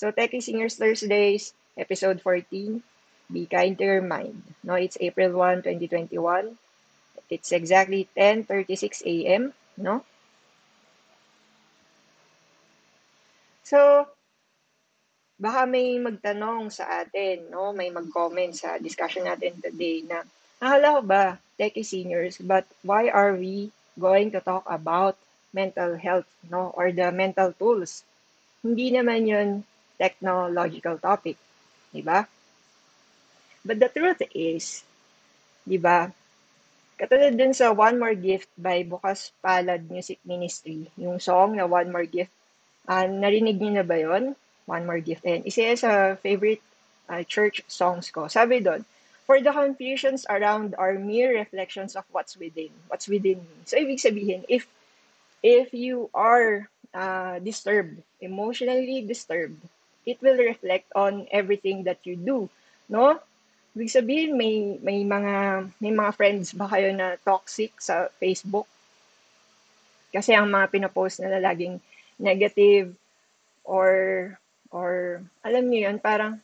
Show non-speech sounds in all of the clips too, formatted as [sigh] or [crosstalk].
So, Techie Singers Thursdays, episode 14, Be Kind to Your Mind. No, it's April 1, 2021. It's exactly 10.36 a.m., no? So, baka may magtanong sa atin, no? May mag-comment sa discussion natin today na, akala ko ba, techie seniors, but why are we going to talk about mental health, no? Or the mental tools? Hindi naman yun technological topic, di ba? But the truth is, di ba, katulad dun sa One More Gift by Bukas Palad Music Ministry, yung song na One More Gift, uh, narinig niyo na ba yon? One More Gift. And isa sa favorite uh, church songs ko. Sabi doon, For the confusions around are mere reflections of what's within. What's within me. So, ibig sabihin, if if you are uh, disturbed, emotionally disturbed, it will reflect on everything that you do. No? Ibig sabihin, may, may, mga, may mga friends ba kayo na toxic sa Facebook? Kasi ang mga pinopost nila laging negative or or alam niyo yun, parang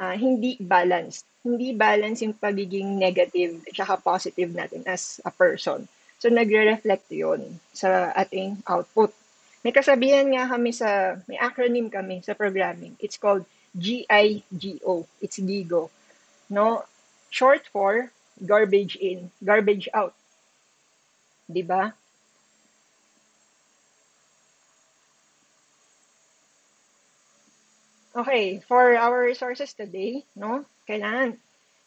uh, hindi balanced. Hindi balanced yung pagiging negative at positive natin as a person. So, nagre-reflect yun sa ating output. May kasabihan nga kami sa, may acronym kami sa programming. It's called GIGO. It's GIGO. No? Short for garbage in, garbage out. 'Di ba? Okay, for our resources today, no? Kailangan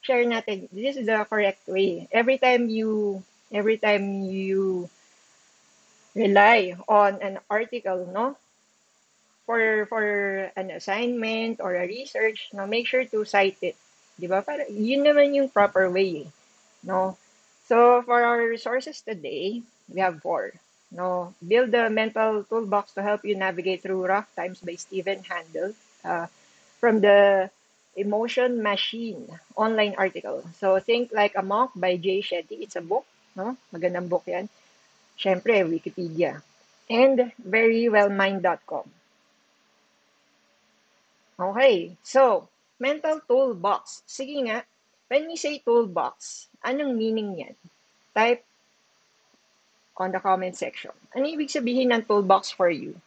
share natin. This is the correct way. Every time you every time you rely on an article, no? For for an assignment or a research, no, make sure to cite it. 'Di ba? Para yun naman yung proper way, eh, no? So for our resources today, we have four. No, build a mental toolbox to help you navigate through rough times by Stephen Handel uh, from the Emotion Machine online article. So, Think Like a Monk by Jay Shetty. It's a book, no? Magandang book yan. Siyempre, Wikipedia. And verywellmind.com. Okay, so, mental toolbox. Sige nga, when we say toolbox, anong meaning yan? Type on the comment section. Ano ibig sabihin ng toolbox for you?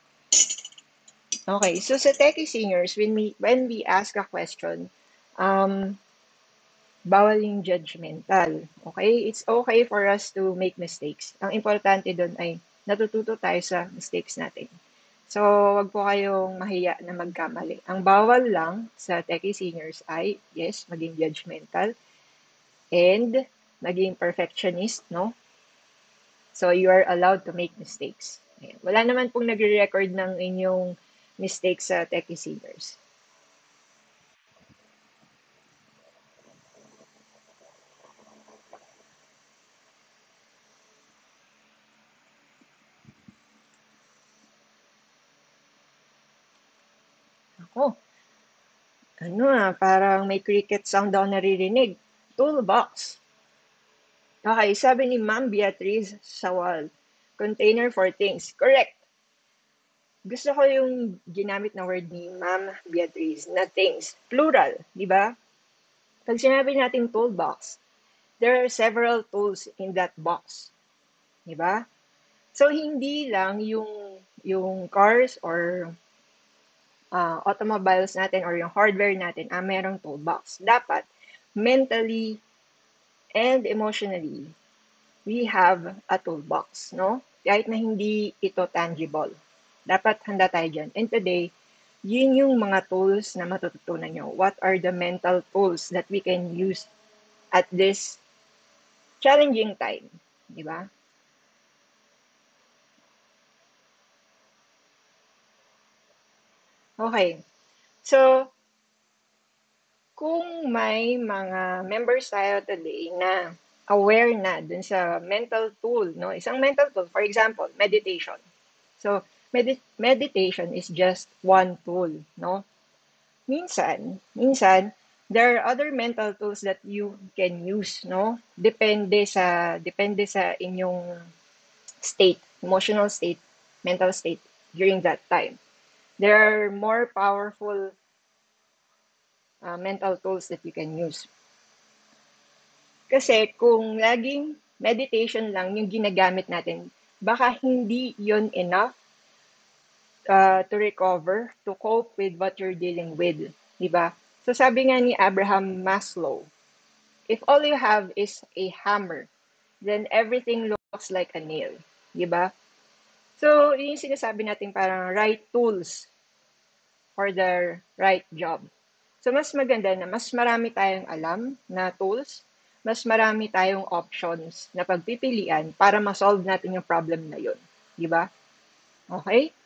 Okay, so sa techie seniors, when we, when we ask a question, um, bawal yung judgmental. Okay? It's okay for us to make mistakes. Ang importante doon ay natututo tayo sa mistakes natin. So, wag po kayong mahiya na magkamali. Ang bawal lang sa techie seniors ay, yes, maging judgmental and maging perfectionist, no? So, you are allowed to make mistakes. Wala naman pong nagre-record ng inyong mistakes sa techie seeders. Ako, ano ah, parang may cricket sound daw naririnig. Toolbox. Okay, sabi ni Ma'am Beatrice Sawal, container for things. Correct gusto ko yung ginamit na word ni Ma'am Beatrice na things. Plural, di ba? Pag sinabi natin toolbox, there are several tools in that box. Di ba? So, hindi lang yung, yung cars or uh, automobiles natin or yung hardware natin ang merong toolbox. Dapat, mentally and emotionally, we have a toolbox, no? Kahit na hindi ito tangible. Dapat handa tayo dyan. And today, yun yung mga tools na matututunan nyo. What are the mental tools that we can use at this challenging time? Di ba? Okay. So, kung may mga members tayo today na aware na dun sa mental tool, no? Isang mental tool, for example, meditation. So, Medi- meditation is just one tool, no? Minsan, minsan, there are other mental tools that you can use, no? Depende sa, depende sa inyong state, emotional state, mental state during that time. There are more powerful uh, mental tools that you can use. Kasi kung laging meditation lang yung ginagamit natin, baka hindi yun enough uh, to recover, to cope with what you're dealing with. Diba? So sabi nga ni Abraham Maslow, if all you have is a hammer, then everything looks like a nail. Diba? So, yun yung sinasabi natin parang right tools for the right job. So, mas maganda na mas marami tayong alam na tools, mas marami tayong options na pagpipilian para ma-solve natin yung problem na yun. Di ba? Okay?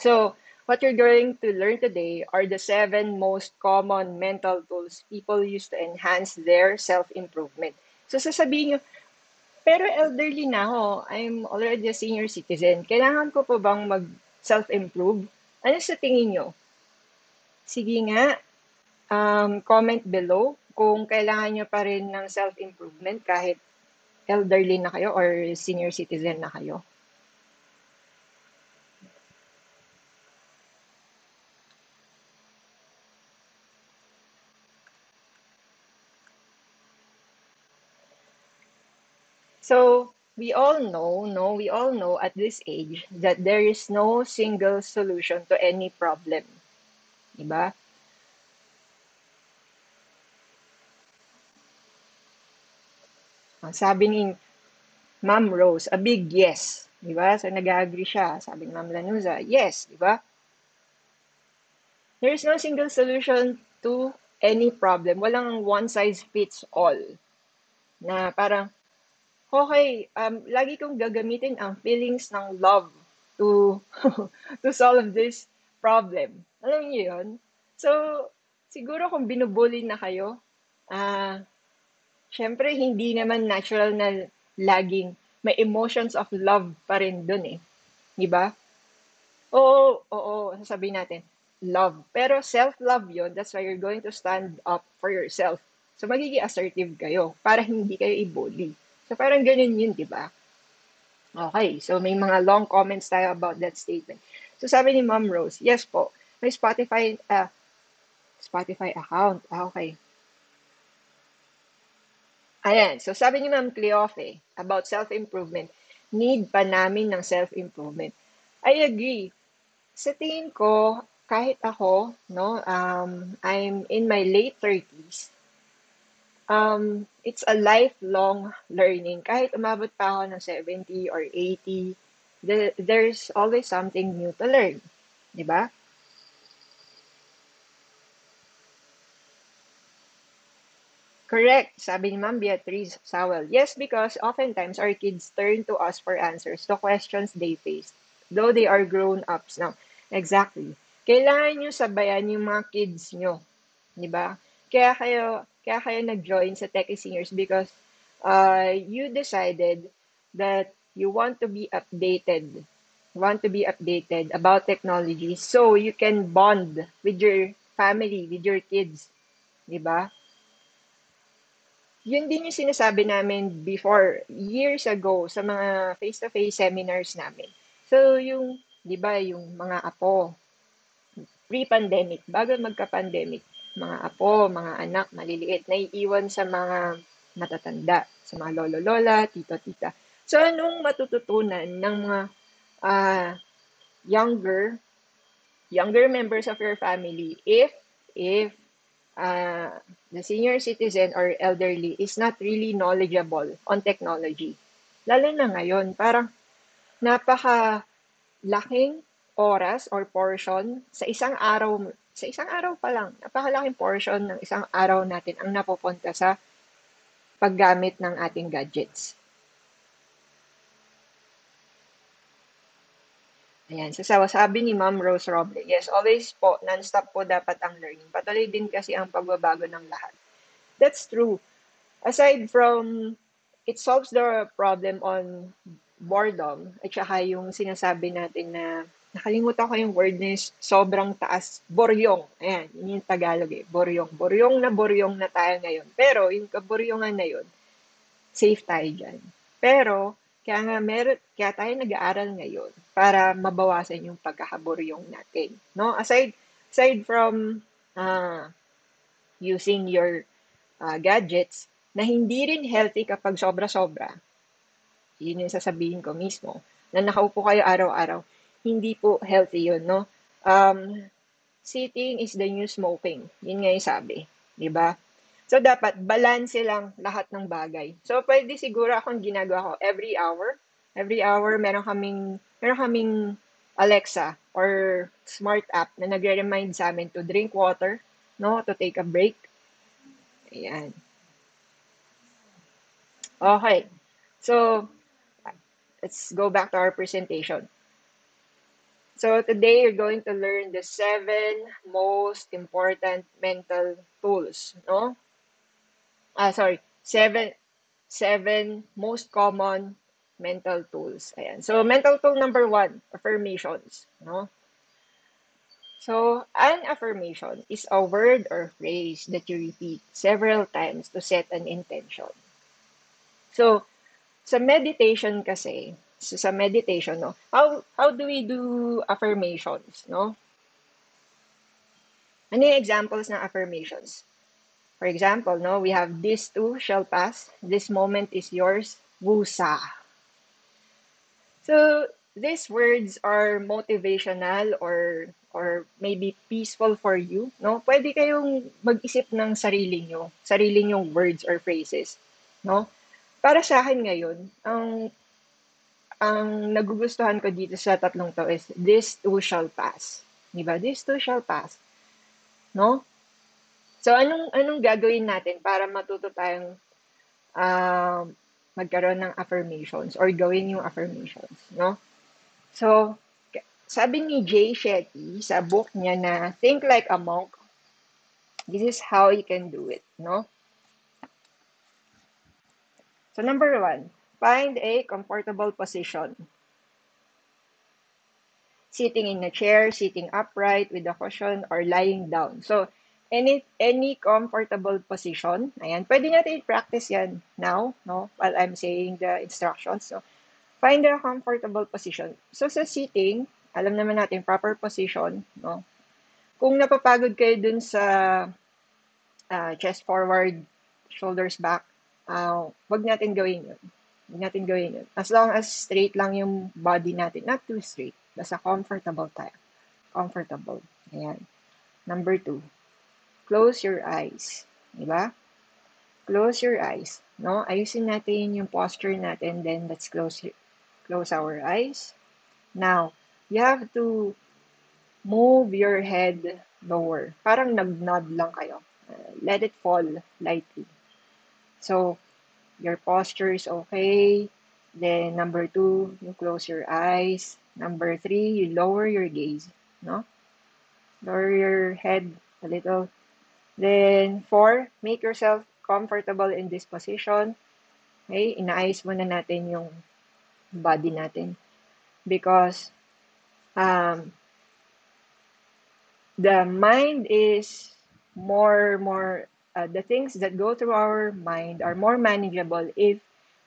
So, what you're going to learn today are the seven most common mental tools people use to enhance their self-improvement. So, sasabihin nyo, pero elderly na ako. I'm already a senior citizen. Kailangan ko po bang mag-self-improve? Ano sa tingin nyo? Sige nga, um, comment below kung kailangan nyo pa rin ng self-improvement kahit elderly na kayo or senior citizen na kayo. So we all know, no, we all know at this age that there is no single solution to any problem. Diba? Sabi ni Ma'am Rose, a big yes. Di ba? So, nag-agree siya. Sabi ni Ma'am Lanuza, yes. Di ba? There is no single solution to any problem. Walang one size fits all. Na parang, okay, um, lagi kong gagamitin ang feelings ng love to [laughs] to solve this problem. Alam niyo yun? So, siguro kung binubuli na kayo, ah, uh, syempre hindi naman natural na laging may emotions of love pa rin dun eh. Di ba? Oo, oo, sasabihin natin, love. Pero self-love yon that's why you're going to stand up for yourself. So, magiging assertive kayo para hindi kayo i-bully. So, parang ganun yun, di ba? Okay, so may mga long comments tayo about that statement. So, sabi ni Mom Rose, yes po, may Spotify, uh, Spotify account. Ah, okay. Ayan, so sabi ni Ma'am Cleofe about self-improvement, need pa namin ng self-improvement. I agree. Sa tingin ko, kahit ako, no, um, I'm in my late 30s, um, it's a lifelong learning. Kahit umabot pa ako ng 70 or 80, the, there's always something new to learn. Di ba? Correct, sabi ni Ma'am Beatrice Sowell. Yes, because oftentimes our kids turn to us for answers to questions they face, though they are grown-ups now. Exactly. Kailangan nyo sabayan yung mga kids nyo. Di ba? Kaya kayo, kaya kayo nag-join sa Techie Seniors because uh, you decided that you want to be updated, want to be updated about technology so you can bond with your family, with your kids. Di ba? Yun din yung sinasabi namin before, years ago, sa mga face-to-face seminars namin. So, yung, di ba, yung mga apo, pre-pandemic, bago magka-pandemic, mga apo, mga anak, maliliit, naiiwan sa mga matatanda, sa mga lolo-lola, tito-tita. So, anong matututunan ng mga uh, younger younger members of your family if if uh, the senior citizen or elderly is not really knowledgeable on technology. Lalo na ngayon, parang napaka laking oras or portion sa isang araw sa isang araw pa lang, napakalaking portion ng isang araw natin ang napupunta sa paggamit ng ating gadgets. Ayan, so sabi ni Ma'am Rose Roble, yes, always po, non-stop po dapat ang learning. Patuloy din kasi ang pagbabago ng lahat. That's true. Aside from, it solves the problem on boredom, at saka yung sinasabi natin na nakalimutan ko yung word na sobrang taas. Boryong. Ayan, yun yung Tagalog eh. Boryong. Boryong na boryong na tayo ngayon. Pero, yung kaboryongan na yun, safe tayo dyan. Pero, kaya nga meron, kaya tayo nag-aaral ngayon para mabawasan yung pagkakaboryong natin. No? Aside, aside from uh, using your uh, gadgets, na hindi rin healthy kapag sobra-sobra, yun yung sasabihin ko mismo, na nakaupo kayo araw-araw, hindi po healthy yun, no? Um, sitting is the new smoking. Yun nga yung sabi. Di ba? So, dapat balance lang lahat ng bagay. So, pwede siguro akong ginagawa ko every hour. Every hour, meron kaming, meron kaming Alexa or smart app na nagre-remind sa amin to drink water, no? To take a break. Ayan. Okay. So, let's go back to our presentation. So today you're going to learn the seven most important mental tools, no? Ah, sorry, seven seven most common mental tools. Ayan. So mental tool number one, affirmations, no? So an affirmation is a word or phrase that you repeat several times to set an intention. So sa meditation kasi, so, sa meditation, no? How how do we do affirmations, no? Ano yung examples ng affirmations? For example, no, we have this too shall pass. This moment is yours. Wusa. So, these words are motivational or or maybe peaceful for you, no? Pwede kayong mag-isip ng sarili nyo, sarili nyong words or phrases, no? Para sa akin ngayon, ang ang nagugustuhan ko dito sa tatlong to is this too shall pass. Di ba? This too shall pass. No? So, anong, anong gagawin natin para matuto tayong uh, magkaroon ng affirmations or gawin yung affirmations, no? So, sabi ni Jay Shetty sa book niya na Think Like a Monk, this is how you can do it, no? So, number one, Find a comfortable position. Sitting in a chair, sitting upright with a cushion, or lying down. So, any any comfortable position. Ayan, pwede natin i-practice yan now, no? While I'm saying the instructions. So, find a comfortable position. So, sa sitting, alam naman natin, proper position, no? Kung napapagod kayo dun sa uh, chest forward, shoulders back, uh, wag natin gawin yun. Huwag natin gawin yun. As long as straight lang yung body natin. Not too straight. Basta comfortable tayo. Comfortable. Ayan. Number two. Close your eyes. Diba? Close your eyes. No? Ayusin natin yung posture natin. Then, let's close, close our eyes. Now, you have to move your head lower. Parang nag-nod lang kayo. Uh, let it fall lightly. So, your posture is okay. Then, number two, you close your eyes. Number three, you lower your gaze, no? Lower your head a little. Then, four, make yourself comfortable in this position. Okay, inaayos muna natin yung body natin. Because, um, the mind is more, more uh, the things that go through our mind are more manageable if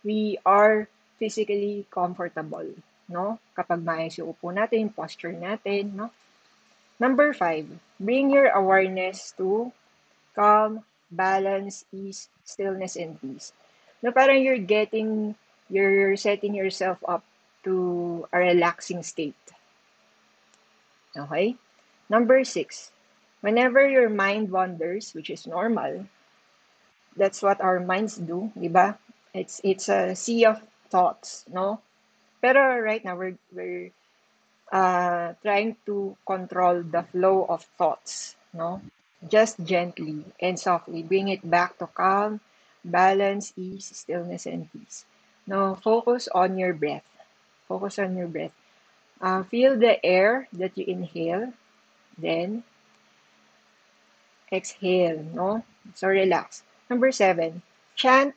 we are physically comfortable, no? Kapag maayos yung upo natin, posture natin, no? Number five, bring your awareness to calm, balance, ease, stillness, and peace. No, parang you're getting, you're setting yourself up to a relaxing state. Okay? Number six, whenever your mind wanders, which is normal, that's what our minds do, di ba? It's it's a sea of thoughts, no? Pero right now we're we're uh, trying to control the flow of thoughts, no? Just gently and softly bring it back to calm, balance, ease, stillness, and peace. No, focus on your breath. Focus on your breath. Uh, feel the air that you inhale, then exhale, no? So relax. Number seven, chant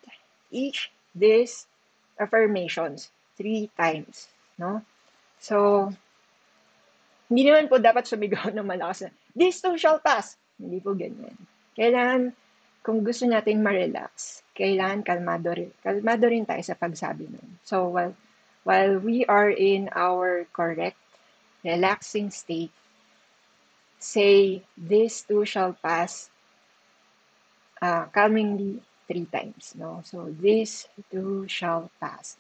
each these affirmations three times, no? So Hindi naman po dapat sumigaw [laughs] ng malakas na, this too shall pass. Hindi po ganyan. Kailangan, kung gusto nating ma-relax, kailangan kalmado rin. Kalmado rin tayo sa pagsabi nun. So, while, while we are in our correct, relaxing state, say, this too shall pass uh, calmingly three times. No? So, this too shall pass.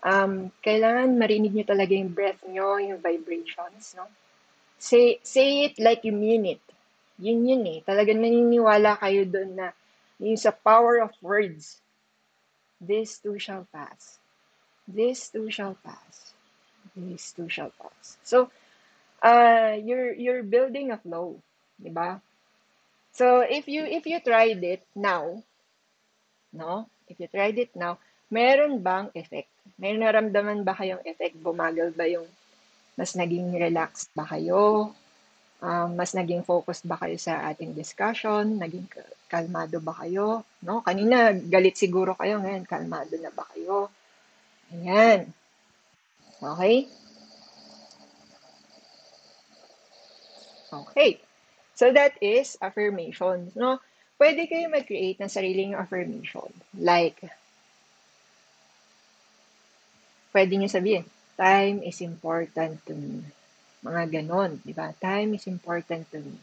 Um, kailangan marinig nyo talaga yung breath nyo, yung vibrations. No? Say, say it like you mean it. Yun yun eh. Talagang naniniwala kayo doon na yung sa power of words. This too shall pass. This too shall pass. This too shall pass. So, uh, you're you're building a flow, di ba? So, if you if you tried it now, no? If you tried it now, meron bang effect? May naramdaman ba kayong effect? Bumagal ba yung mas naging relaxed ba kayo? Um, mas naging focused ba kayo sa ating discussion? Naging kalmado ba kayo? No? Kanina, galit siguro kayo. Ngayon, kalmado na ba kayo? Ayan. Okay? Okay. So that is affirmations, no? Pwede kayo mag-create ng sariling affirmation. Like, pwede nyo sabihin, Time is important to me. Mga ganon, di ba? Time is important to me.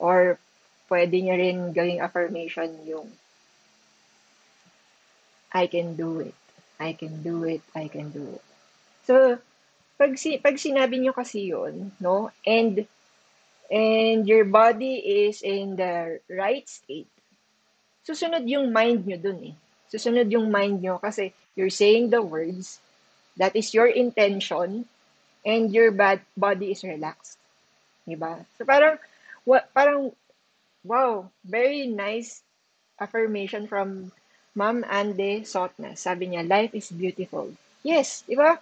Or, pwede nyo rin gawing affirmation yung I can do it. I can do it. I can do it. So, pag, si, pag sinabi nyo kasi yun, no? And, and your body is in the right state, susunod yung mind nyo dun eh. Susunod yung mind nyo kasi you're saying the words That is your intention and your bad body is relaxed. Diba? So parang, what, parang, wow, very nice affirmation from Ma'am Ande Sotna. Sabi niya, life is beautiful. Yes, di ba?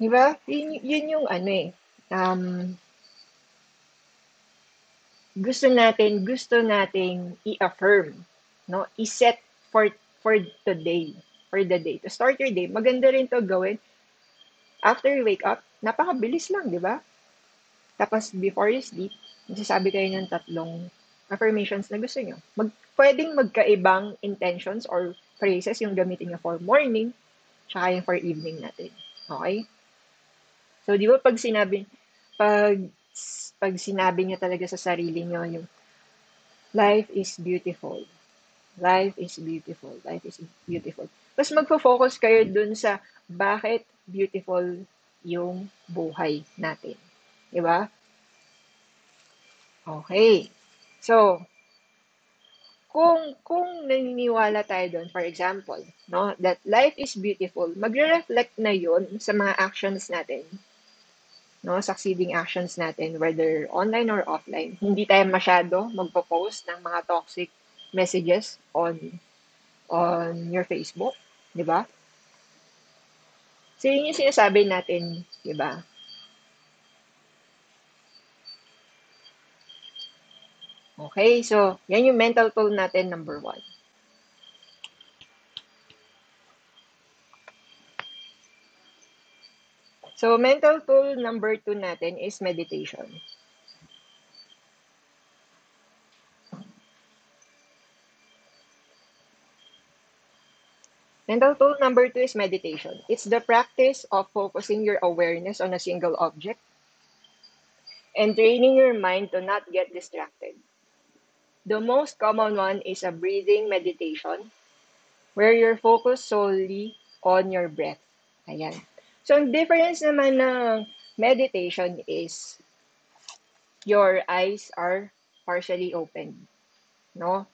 Di ba? Yun, yun yung ano eh. Um, gusto natin, gusto nating i-affirm, no? I-set for for today for the day. To start your day, maganda rin to gawin after you wake up. Napakabilis lang, di ba? Tapos, before you sleep, magsasabi kayo ng tatlong affirmations na gusto nyo. Mag, pwedeng magkaibang intentions or phrases yung gamitin nyo for morning, tsaka yung for evening natin. Okay? So, di ba pag sinabi, pag, pag sinabi nyo talaga sa sarili nyo yung life is beautiful. Life is beautiful. Life is beautiful. Tapos magfo-focus kayo dun sa bakit beautiful yung buhay natin. Di ba? Okay. So, kung kung naniniwala tayo doon, for example, no, that life is beautiful, magre-reflect na 'yon sa mga actions natin. No, succeeding actions natin whether online or offline. Hindi tayo masyado magpo-post ng mga toxic messages on on your Facebook. Di ba? So, yun yung sinasabi natin, di ba? Okay, so, yan yung mental tool natin, number one. So, mental tool number two natin is meditation. Mental tool number two is meditation. It's the practice of focusing your awareness on a single object and training your mind to not get distracted. The most common one is a breathing meditation where you're focused solely on your breath. Ayan. So, ang difference naman ng meditation is your eyes are partially open. No?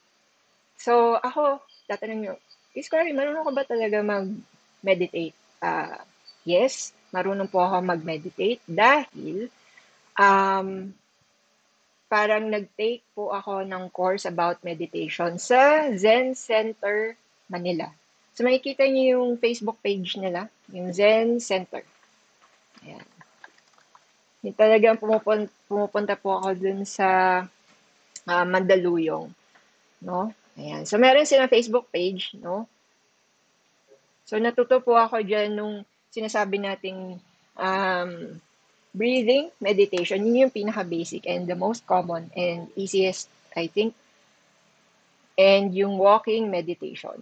So, ako, tatanong nyo, Miss Cory, marunong ka ba talaga mag-meditate? Uh, yes, marunong po ako mag-meditate dahil um, parang nag-take po ako ng course about meditation sa Zen Center Manila. So makikita niyo yung Facebook page nila, yung Zen Center. Ayan. Yung talagang pumupunta, pumupunta po ako dun sa uh, Mandaluyong. No? Ayan. So, meron silang Facebook page, no? So, natuto po ako dyan nung sinasabi nating um, breathing meditation, yun yung pinaka-basic and the most common and easiest, I think. And yung walking meditation.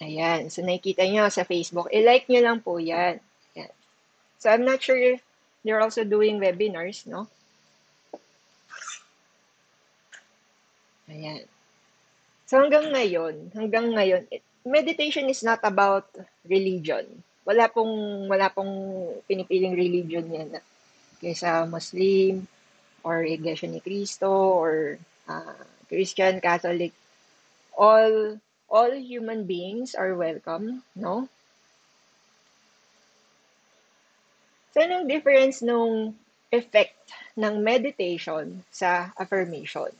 Ayan. So, nakikita nyo sa Facebook. I-like nyo lang po yan. Ayan. So, I'm not sure if they're also doing webinars, no? Ayan. So, hanggang ngayon, hanggang ngayon, meditation is not about religion. Wala pong, wala pong pinipiling religion yan. Kaysa Muslim, or Iglesia ni Cristo, or uh, Christian, Catholic, all all human beings are welcome, no? So, anong difference nung effect ng meditation sa affirmation?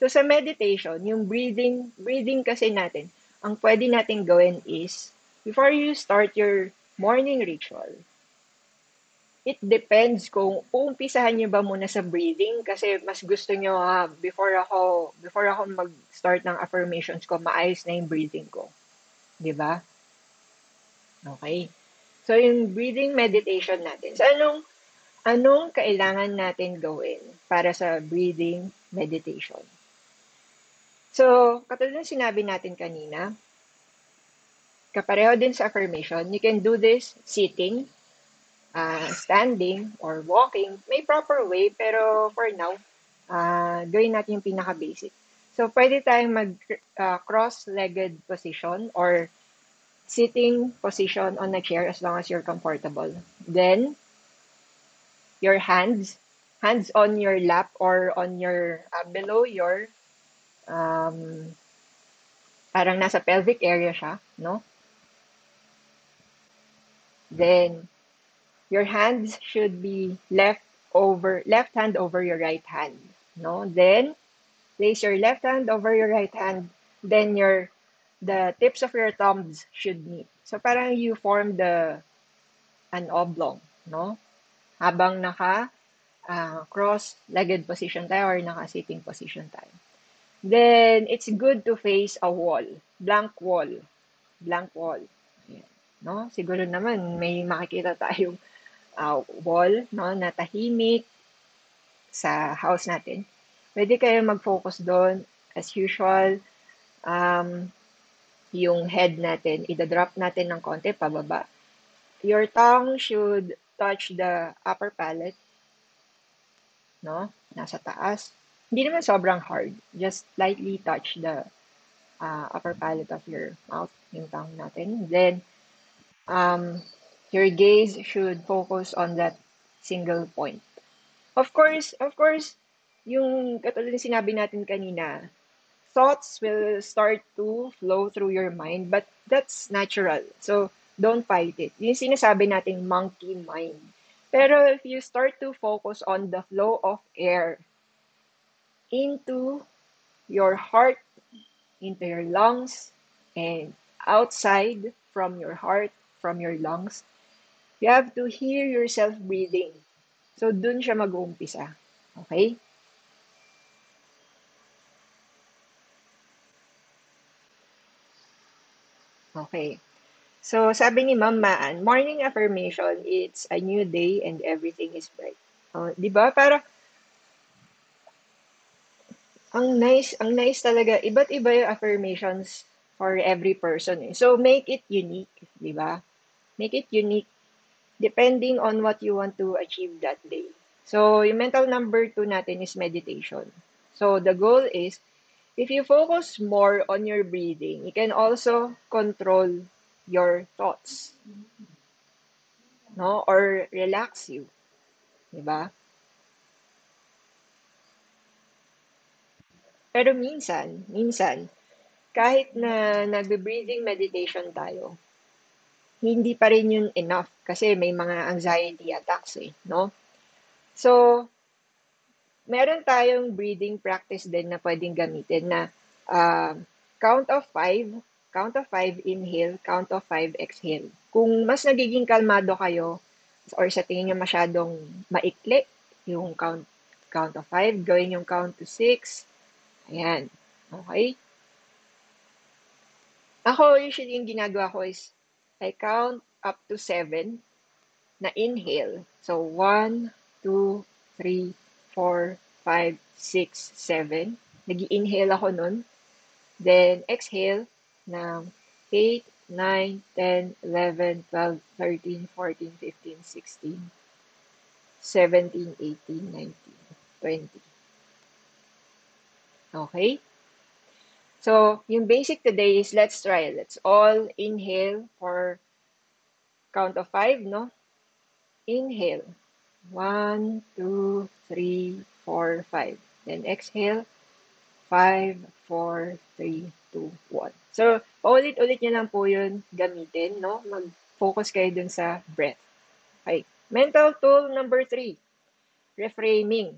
So, sa meditation, yung breathing, breathing kasi natin, ang pwede natin gawin is, before you start your morning ritual, it depends kung uumpisahan niyo ba muna sa breathing kasi mas gusto niyo ha, before ako before ako mag-start ng affirmations ko, maayos na yung breathing ko. 'Di ba? Okay. So yung breathing meditation natin. So anong anong kailangan natin gawin para sa breathing meditation? So, katulad ng sinabi natin kanina, kapareho din sa affirmation, you can do this sitting, uh, standing or walking, may proper way, pero for now, uh, gawin natin yung pinaka-basic. So, pwede tayong mag-cross-legged uh, position or sitting position on a chair as long as you're comfortable. Then, your hands, hands on your lap or on your, uh, below your, um, parang nasa pelvic area siya, no? Then, your hands should be left over left hand over your right hand no? Then place your left hand over your right hand. Then your the tips of your thumbs should meet. So parang you form the an oblong no? Habang naka uh, cross-legged position tayo or naka-sitting position tayo. Then it's good to face a wall blank wall blank wall. No? Siguro naman may makikita tayong uh, wall, no, na tahimik sa house natin, pwede kayo mag-focus doon. As usual, um, yung head natin, ida-drop natin ng konti pababa. Your tongue should touch the upper palate, no? Nasa taas. Hindi naman sobrang hard. Just lightly touch the uh, upper palate of your mouth, yung tongue natin. Then, um, your gaze should focus on that single point. Of course, of course, yung katulad ng sinabi natin kanina, thoughts will start to flow through your mind, but that's natural. So, don't fight it. Yung sinasabi nating monkey mind. Pero if you start to focus on the flow of air into your heart, into your lungs, and outside from your heart, from your lungs, You have to hear yourself breathing. So, dun siya mag-uumpisa. Okay? Okay. So, sabi ni Ma'am Maan, morning affirmation, it's a new day and everything is bright. Oh, 'di ba? Para ang nice, ang nice talaga. Iba't iba yung affirmations for every person eh. So, make it unique, 'di ba? Make it unique depending on what you want to achieve that day. So, yung mental number two natin is meditation. So, the goal is, if you focus more on your breathing, you can also control your thoughts. No? Or relax you. Diba? Pero minsan, minsan, kahit na nag-breathing meditation tayo, hindi pa rin yun enough kasi may mga anxiety attacks eh, no? So, meron tayong breathing practice din na pwedeng gamitin na uh, count of five, count of five inhale, count of five exhale. Kung mas nagiging kalmado kayo or sa tingin nyo masyadong maikli, yung count, count of five, gawin yung count to six. Ayan. Okay? Ako, usually yung ginagawa ko is I count up to seven. na inhale. So, 1, 2, 3, 4, 5, 6, 7. Nag-inhale ako nun. Then, exhale ng 8, 9, 10, 11, 12, 13, 14, 15, 16, 17, 18, 19, 20. Okay? So, yung basic today is let's try. Let's all inhale for count of five, no? Inhale. One, two, three, four, five. Then exhale. Five, four, three, two, one. So, paulit-ulit nyo lang po yun gamitin, no? Mag-focus kayo dun sa breath. Okay. Mental tool number three. Reframing.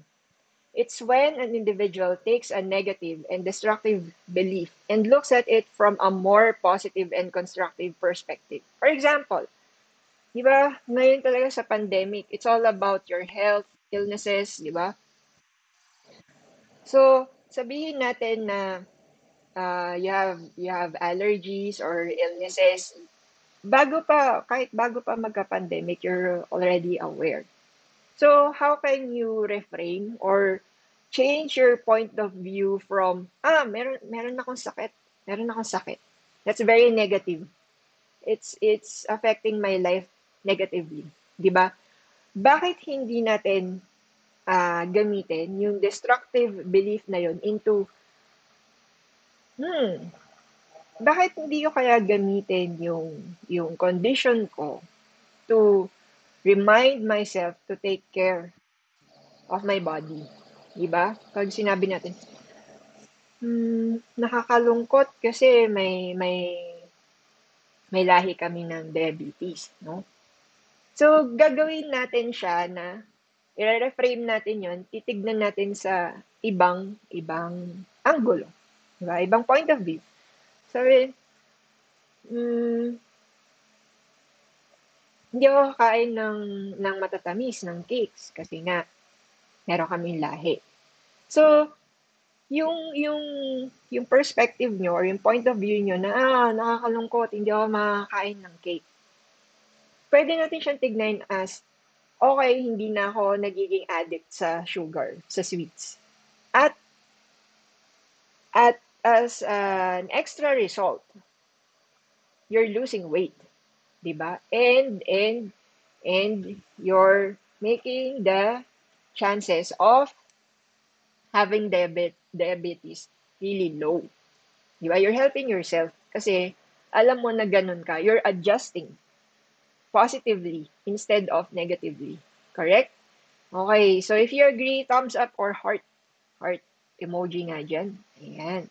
It's when an individual takes a negative and destructive belief and looks at it from a more positive and constructive perspective. For example, di ba, ngayon talaga sa pandemic, it's all about your health, illnesses, di ba? So, sabihin natin na uh, you have you have allergies or illnesses bago pa kahit bago pa magka-pandemic you're already aware So, how can you reframe or change your point of view from, ah, meron, meron akong sakit. Meron akong sakit. That's very negative. It's, it's affecting my life negatively. Di ba? Bakit hindi natin uh, gamitin yung destructive belief na yon into, hmm, bakit hindi ko kaya gamitin yung, yung condition ko to remind myself to take care of my body. Diba? Pag sinabi natin, hmm, nakakalungkot kasi may, may, may lahi kami ng diabetes, no? So, gagawin natin siya na i-reframe natin yon titignan natin sa ibang, ibang angulo. Diba? Ibang point of view. Sabi, hmm, hindi ako kakain ng, ng matatamis, ng cakes, kasi nga, meron kaming lahi. So, yung, yung, yung perspective nyo or yung point of view nyo na, ah, nakakalungkot, hindi ako makakain ng cake. Pwede natin siyang tignan as, okay, hindi na ako nagiging addict sa sugar, sa sweets. At, at as an extra result, you're losing weight. 'di ba? And and and you're making the chances of having diabetes diabetes really low. 'Di ba? You're helping yourself kasi alam mo na ganun ka. You're adjusting positively instead of negatively. Correct? Okay, so if you agree, thumbs up or heart. Heart emoji nga dyan. Ayan.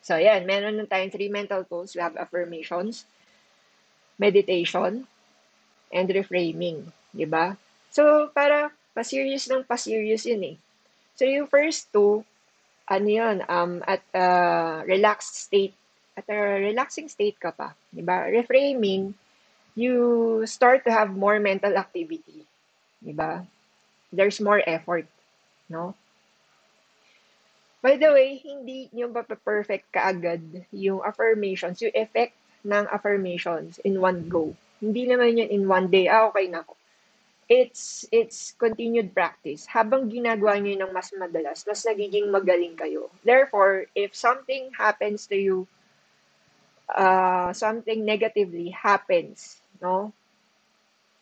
So, ayan, meron na tayong three mental tools. We have affirmations, meditation, and reframing. di ba? So, para pa-serious ng pa-serious yun eh. So, yung first two, ano yun, um, at a relaxed state, at a relaxing state ka pa. Di ba? Reframing, you start to have more mental activity. Di ba? There's more effort. No? By the way, hindi nyo perfect kaagad yung affirmations, yung effect ng affirmations in one go. Hindi naman yun in one day, ah, okay na ako. It's, it's continued practice. Habang ginagawa nyo ng mas madalas, mas nagiging magaling kayo. Therefore, if something happens to you, uh, something negatively happens, no,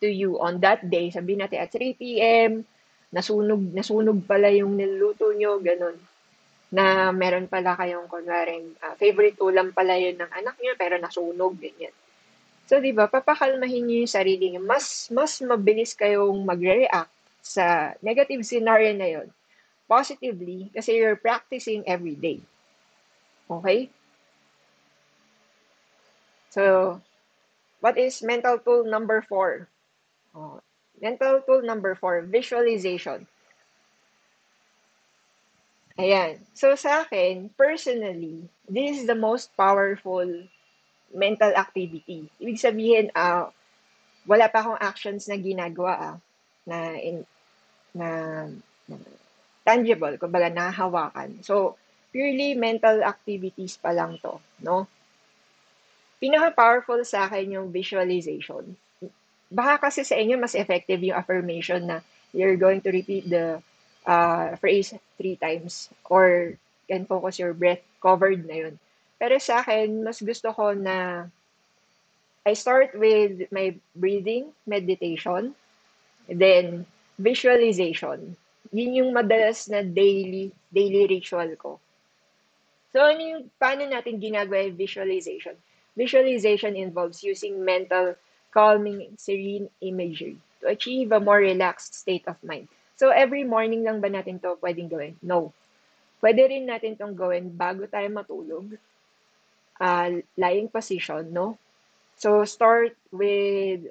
to you on that day, sabihin natin at 3 p.m., nasunog, nasunog pala yung niluto nyo, ganun na meron pala kayong kunwaring uh, favorite ulam pala yun ng anak niyo pero nasunog ganyan. So 'di ba, papakalmahin niyo yung sarili niyo. Mas mas mabilis kayong magre-react sa negative scenario na yun positively kasi you're practicing every day. Okay? So, what is mental tool number four? Oh, mental tool number four, visualization. Ayan. So sa akin, personally, this is the most powerful mental activity. Ibig sabihin, uh, wala pa akong actions na ginagawa ah, na, in, na, na tangible, kumbaga nahawakan. So, purely mental activities pa lang to, no? Pinaka-powerful sa akin yung visualization. baka kasi sa inyo mas effective yung affirmation na you're going to repeat the uh, phrase three times or can focus your breath, covered na yun. Pero sa akin, mas gusto ko na I start with my breathing, meditation, then visualization. Yun yung madalas na daily, daily ritual ko. So, ano yung, paano natin ginagawa yung visualization? Visualization involves using mental, calming, serene imagery to achieve a more relaxed state of mind. So, every morning lang ba natin to pwedeng gawin? No. Pwede rin natin tong gawin bago tayo matulog. Uh, lying position, no? So, start with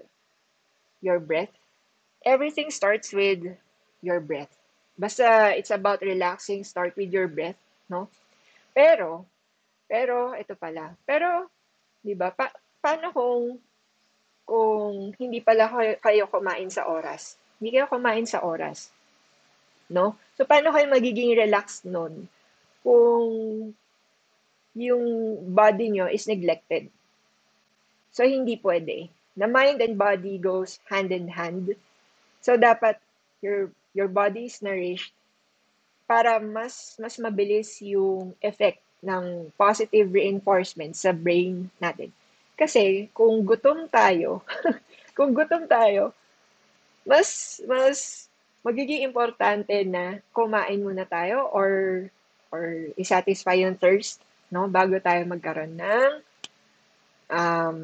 your breath. Everything starts with your breath. Basta it's about relaxing, start with your breath, no? Pero, pero, ito pala. Pero, di ba, pa, paano kung, kung hindi pala kayo, kumain sa oras? Hindi kayo kumain sa oras. No? So, paano kayo magiging relaxed nun? Kung yung body nyo is neglected. So, hindi pwede. The mind and body goes hand in hand. So, dapat your, your body is nourished para mas mas mabilis yung effect ng positive reinforcement sa brain natin. Kasi kung gutom tayo, [laughs] kung gutom tayo, mas mas magiging importante na kumain muna tayo or or i-satisfy yung thirst no bago tayo magkaroon ng um,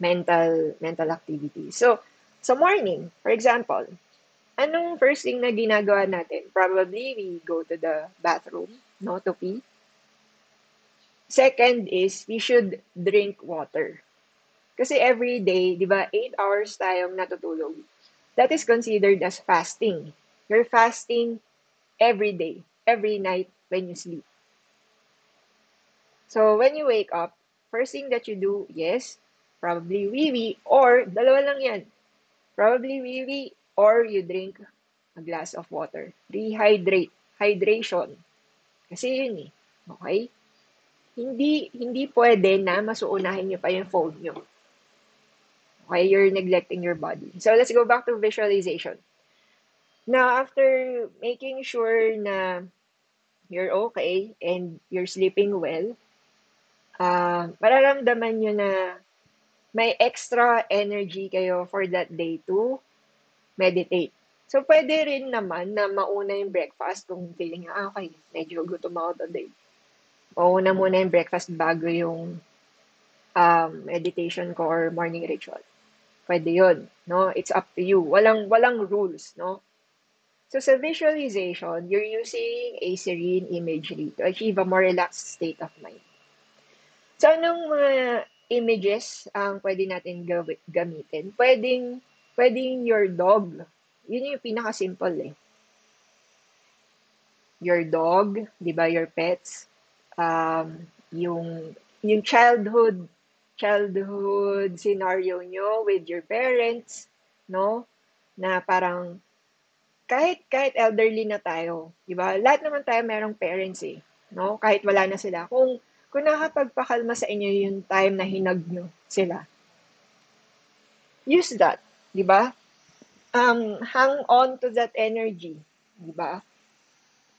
mental mental activity. So, sa morning, for example, Anong first thing na ginagawa natin? Probably we go to the bathroom, no, to pee. Second is we should drink water. Kasi every day, di ba, 8 hours tayong natutulog. That is considered as fasting. You're fasting every day, every night when you sleep. So when you wake up, first thing that you do, yes, probably wee-wee, or dalawa lang yan. Probably wee-wee or you drink a glass of water. Rehydrate. Hydration. Kasi yun eh. Okay? Hindi, hindi pwede na masuunahin nyo pa yung phone nyo. Okay? You're neglecting your body. So, let's go back to visualization. Now, after making sure na you're okay and you're sleeping well, uh, mararamdaman nyo na may extra energy kayo for that day to meditate. So, pwede rin naman na mauna yung breakfast kung feeling nga, ah, okay, medyo gutom ako today. Mauna muna yung breakfast bago yung um, meditation ko or morning ritual. Pwede yun, no? It's up to you. Walang, walang rules, no? So, sa visualization, you're using a serene imagery to achieve a more relaxed state of mind. So, anong mga images ang pwede natin gamitin? Pwedeng pwedeng your dog. Yun yung pinaka-simple eh. Your dog, di ba, your pets, um, yung, yung childhood, childhood scenario nyo with your parents, no? Na parang, kahit, kahit elderly na tayo, di ba? Lahat naman tayo merong parents eh, no? Kahit wala na sila. Kung, kung nakapagpakalma sa inyo yung time na hinag nyo sila, use that 'di ba? Um, hang on to that energy, 'di ba?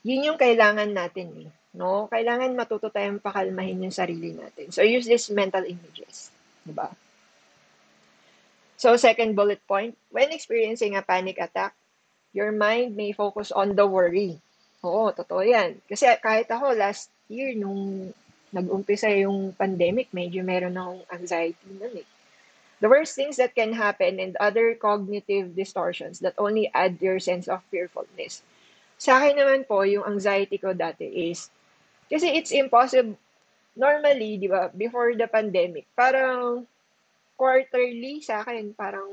Yun yung kailangan natin eh, no? Kailangan matuto tayong pakalmahin yung sarili natin. So use these mental images, 'di ba? So second bullet point, when experiencing a panic attack, your mind may focus on the worry. Oo, totoo yan. Kasi kahit ako last year nung nag-umpisa yung pandemic, medyo meron akong anxiety nun eh the worst things that can happen and other cognitive distortions that only add your sense of fearfulness. Sa akin naman po, yung anxiety ko dati is, kasi it's impossible, normally, di ba, before the pandemic, parang quarterly sa akin, parang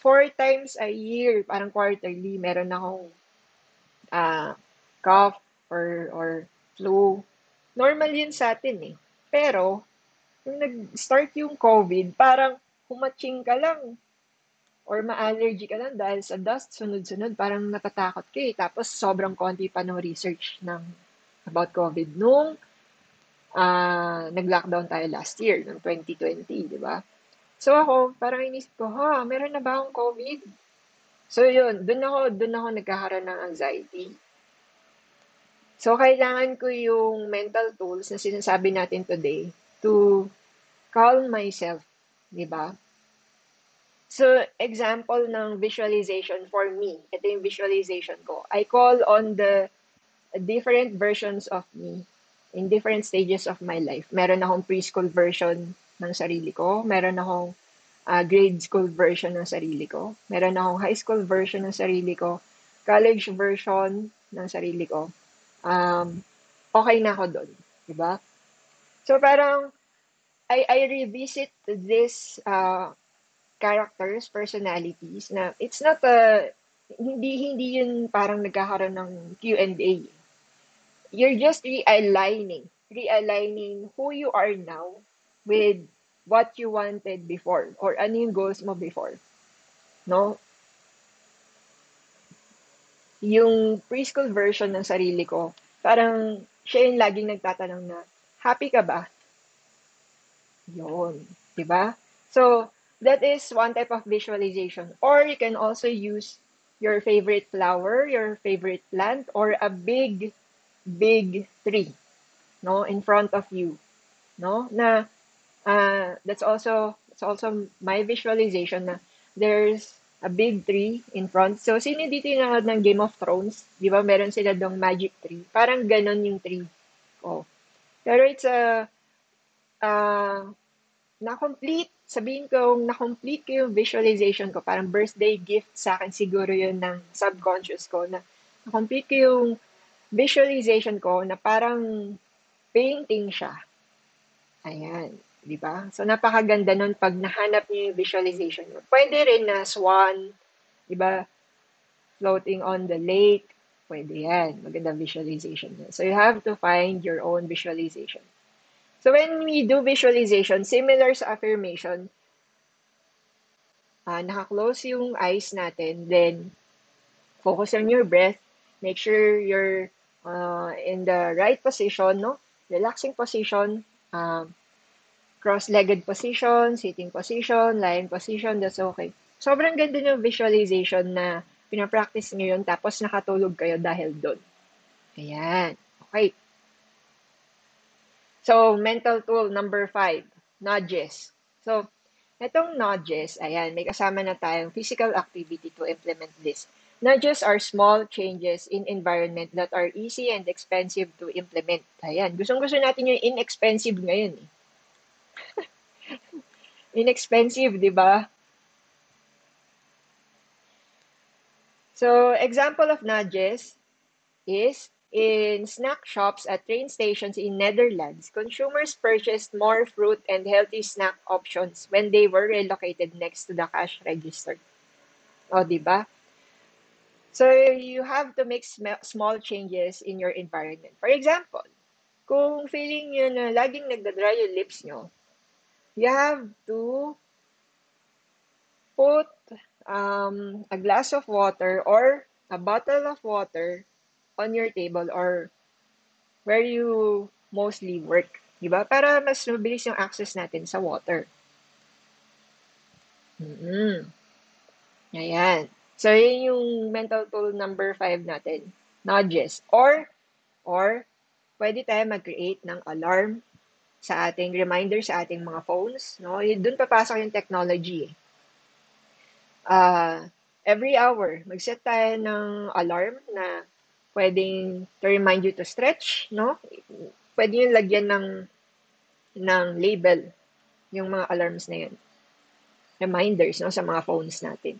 four times a year, parang quarterly, meron akong uh, cough or, or flu. Normal yun sa atin eh. Pero, nung nag-start yung COVID, parang humatching ka lang or ma-allergy ka lang dahil sa dust, sunod-sunod, parang natatakot ka eh. Tapos sobrang konti pa ng research ng about COVID nung uh, nag-lockdown tayo last year, ng 2020, di ba? So ako, parang inisip ko, ha, meron na ba akong COVID? So yun, dun ako, dun ako nagkakaroon ng anxiety. So kailangan ko yung mental tools na sinasabi natin today to calm myself, di ba? So, example ng visualization for me, ito yung visualization ko. I call on the different versions of me in different stages of my life. Meron akong preschool version ng sarili ko. Meron akong uh, grade school version ng sarili ko. Meron akong high school version ng sarili ko. College version ng sarili ko. Um, okay na ako doon. Diba? So, parang, I, I revisit this uh, characters, personalities na it's not a hindi hindi yun parang nagkakaroon ng Q&A. You're just realigning, realigning who you are now with what you wanted before or ano yung goals mo before. No? Yung preschool version ng sarili ko, parang siya yung laging nagtatanong na, happy ka ba? Yun. Diba? So, that is one type of visualization. Or you can also use your favorite flower, your favorite plant, or a big, big tree, no, in front of you, no, na, uh, that's also, it's also my visualization na there's a big tree in front. So, sino dito yung nanood ng Game of Thrones? Di ba, meron sila dong magic tree. Parang ganon yung tree. Oh. Pero it's a, uh, na-complete sabihin ko, na-complete ko yung visualization ko. Parang birthday gift sa akin siguro yun ng subconscious ko na na-complete ko yung visualization ko na parang painting siya. Ayan. Di ba? So, napakaganda nun pag nahanap niyo yung visualization mo. Pwede rin na swan, di ba? Floating on the lake. Pwede yan. Maganda visualization yan. So, you have to find your own visualization. So when we do visualization, similar sa affirmation, uh, naka-close yung eyes natin, then focus on your breath, make sure you're uh, in the right position, no? Relaxing position, uh, cross-legged position, sitting position, lying position, that's okay. Sobrang ganda ng visualization na pinapractice nyo yun, tapos nakatulog kayo dahil doon. Ayan. Okay. So, mental tool number five, nudges. So, itong nudges, ayan, may kasama na tayong physical activity to implement this. Nudges are small changes in environment that are easy and expensive to implement. Ayan, gustong-gusto natin yung inexpensive ngayon. Eh. [laughs] inexpensive, di ba? So, example of nudges is In snack shops at train stations in Netherlands, consumers purchased more fruit and healthy snack options when they were relocated next to the cash register. O, di ba? So, you have to make sm- small changes in your environment. For example, kung feeling nyo na laging nagdadry yung lips nyo, you have to put um, a glass of water or a bottle of water on your table or where you mostly work. Diba? Para mas mabilis yung access natin sa water. Mm-hmm. Ayan. So, yun yung mental tool number 5 natin. Nudges. Or, or, pwede tayo mag-create ng alarm sa ating reminder sa ating mga phones. No? Doon papasok yung technology. Uh, every hour, mag-set tayo ng alarm na pwedeng to remind you to stretch, no? Pwede yung lagyan ng, ng label yung mga alarms na yun. Reminders, no? Sa mga phones natin.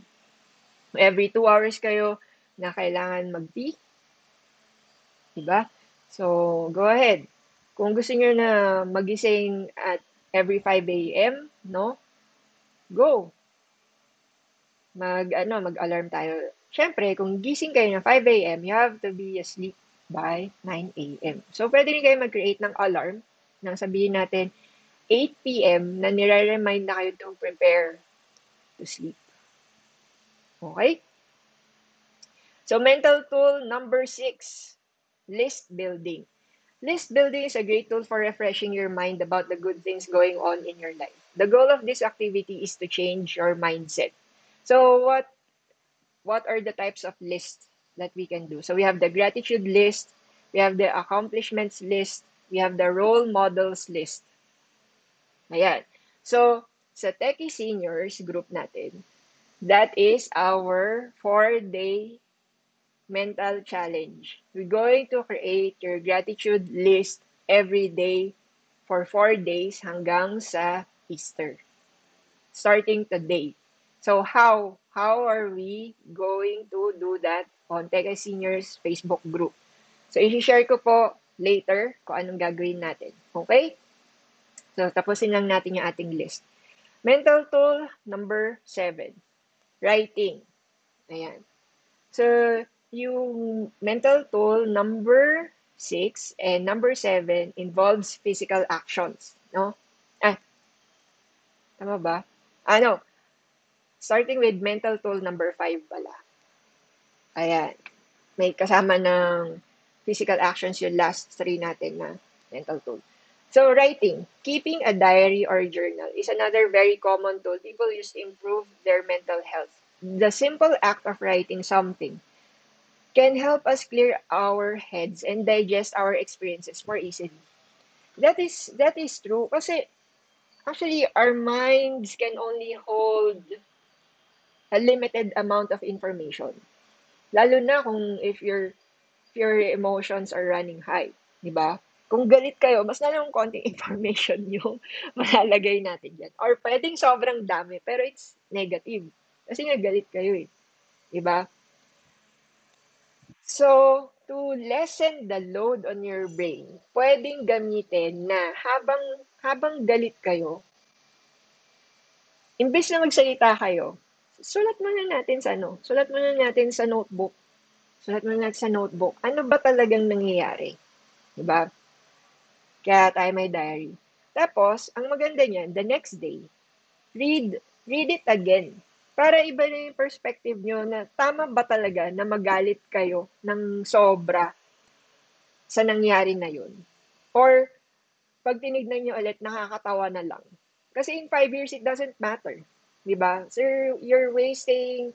Every two hours kayo na kailangan mag-pee. Diba? So, go ahead. Kung gusto niyo na magising at every 5 a.m., no? Go. Mag, ano, mag-alarm tayo Siyempre, kung gising kayo ng 5 a.m., you have to be asleep by 9 a.m. So, pwede rin kayo mag-create ng alarm nang sabihin natin 8 p.m. na nire-remind na kayo to prepare to sleep. Okay? So, mental tool number six, list building. List building is a great tool for refreshing your mind about the good things going on in your life. The goal of this activity is to change your mindset. So what what are the types of lists that we can do? So we have the gratitude list, we have the accomplishments list, we have the role models list. Ayan. So sa Techie Seniors group natin, that is our four-day mental challenge. We're going to create your gratitude list every day for four days hanggang sa Easter. Starting today. So how how are we going to do that on Teka Seniors Facebook group? So i-share ko po later kung anong gagawin natin. Okay? So tapusin lang natin yung ating list. Mental tool number 7. Writing. Ayan. So, yung mental tool number 6 and number 7 involves physical actions, no? Ah, tama ba? Ano? Starting with mental tool number 5 pala. Ayan. May kasama ng physical actions yung last three natin na mental tool. So, writing, keeping a diary or journal is another very common tool people use to improve their mental health. The simple act of writing something can help us clear our heads and digest our experiences more easily. That is that is true kasi actually our minds can only hold a limited amount of information. Lalo na kung if your if your emotions are running high, 'di ba? Kung galit kayo, mas na lang konting [laughs] information yung [laughs] malalagay natin diyan. Or pwedeng sobrang dami, pero it's negative. Kasi nga galit kayo eh. 'Di ba? So, to lessen the load on your brain, pwedeng gamitin na habang habang galit kayo, imbes na magsalita kayo, sulat muna natin sa ano, sulat muna natin sa notebook. Sulat muna natin sa notebook. Ano ba talagang nangyayari? 'Di ba? Kaya tayo may diary. Tapos, ang maganda niyan, the next day, read read it again para iba na yung perspective nyo na tama ba talaga na magalit kayo ng sobra sa nangyari na yun? Or, pag tinignan nyo ulit, nakakatawa na lang. Kasi in five years, it doesn't matter. Di ba? So, you're wasting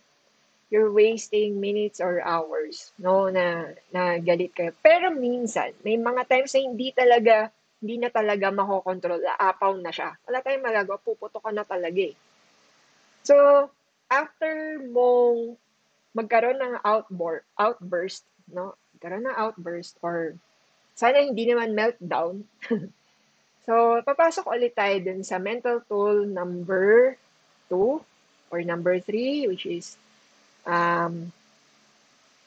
you're wasting minutes or hours, no, na, na galit kayo. Pero minsan, may mga times na hindi talaga, hindi na talaga makokontrol, aapaw na siya. Wala tayong magagawa, puputo ka na talaga eh. So, after mong magkaroon ng outboard, outburst, no? Magkaroon ng outburst or sana hindi naman meltdown. [laughs] so, papasok ulit tayo dun sa mental tool number 2 or number 3 which is um,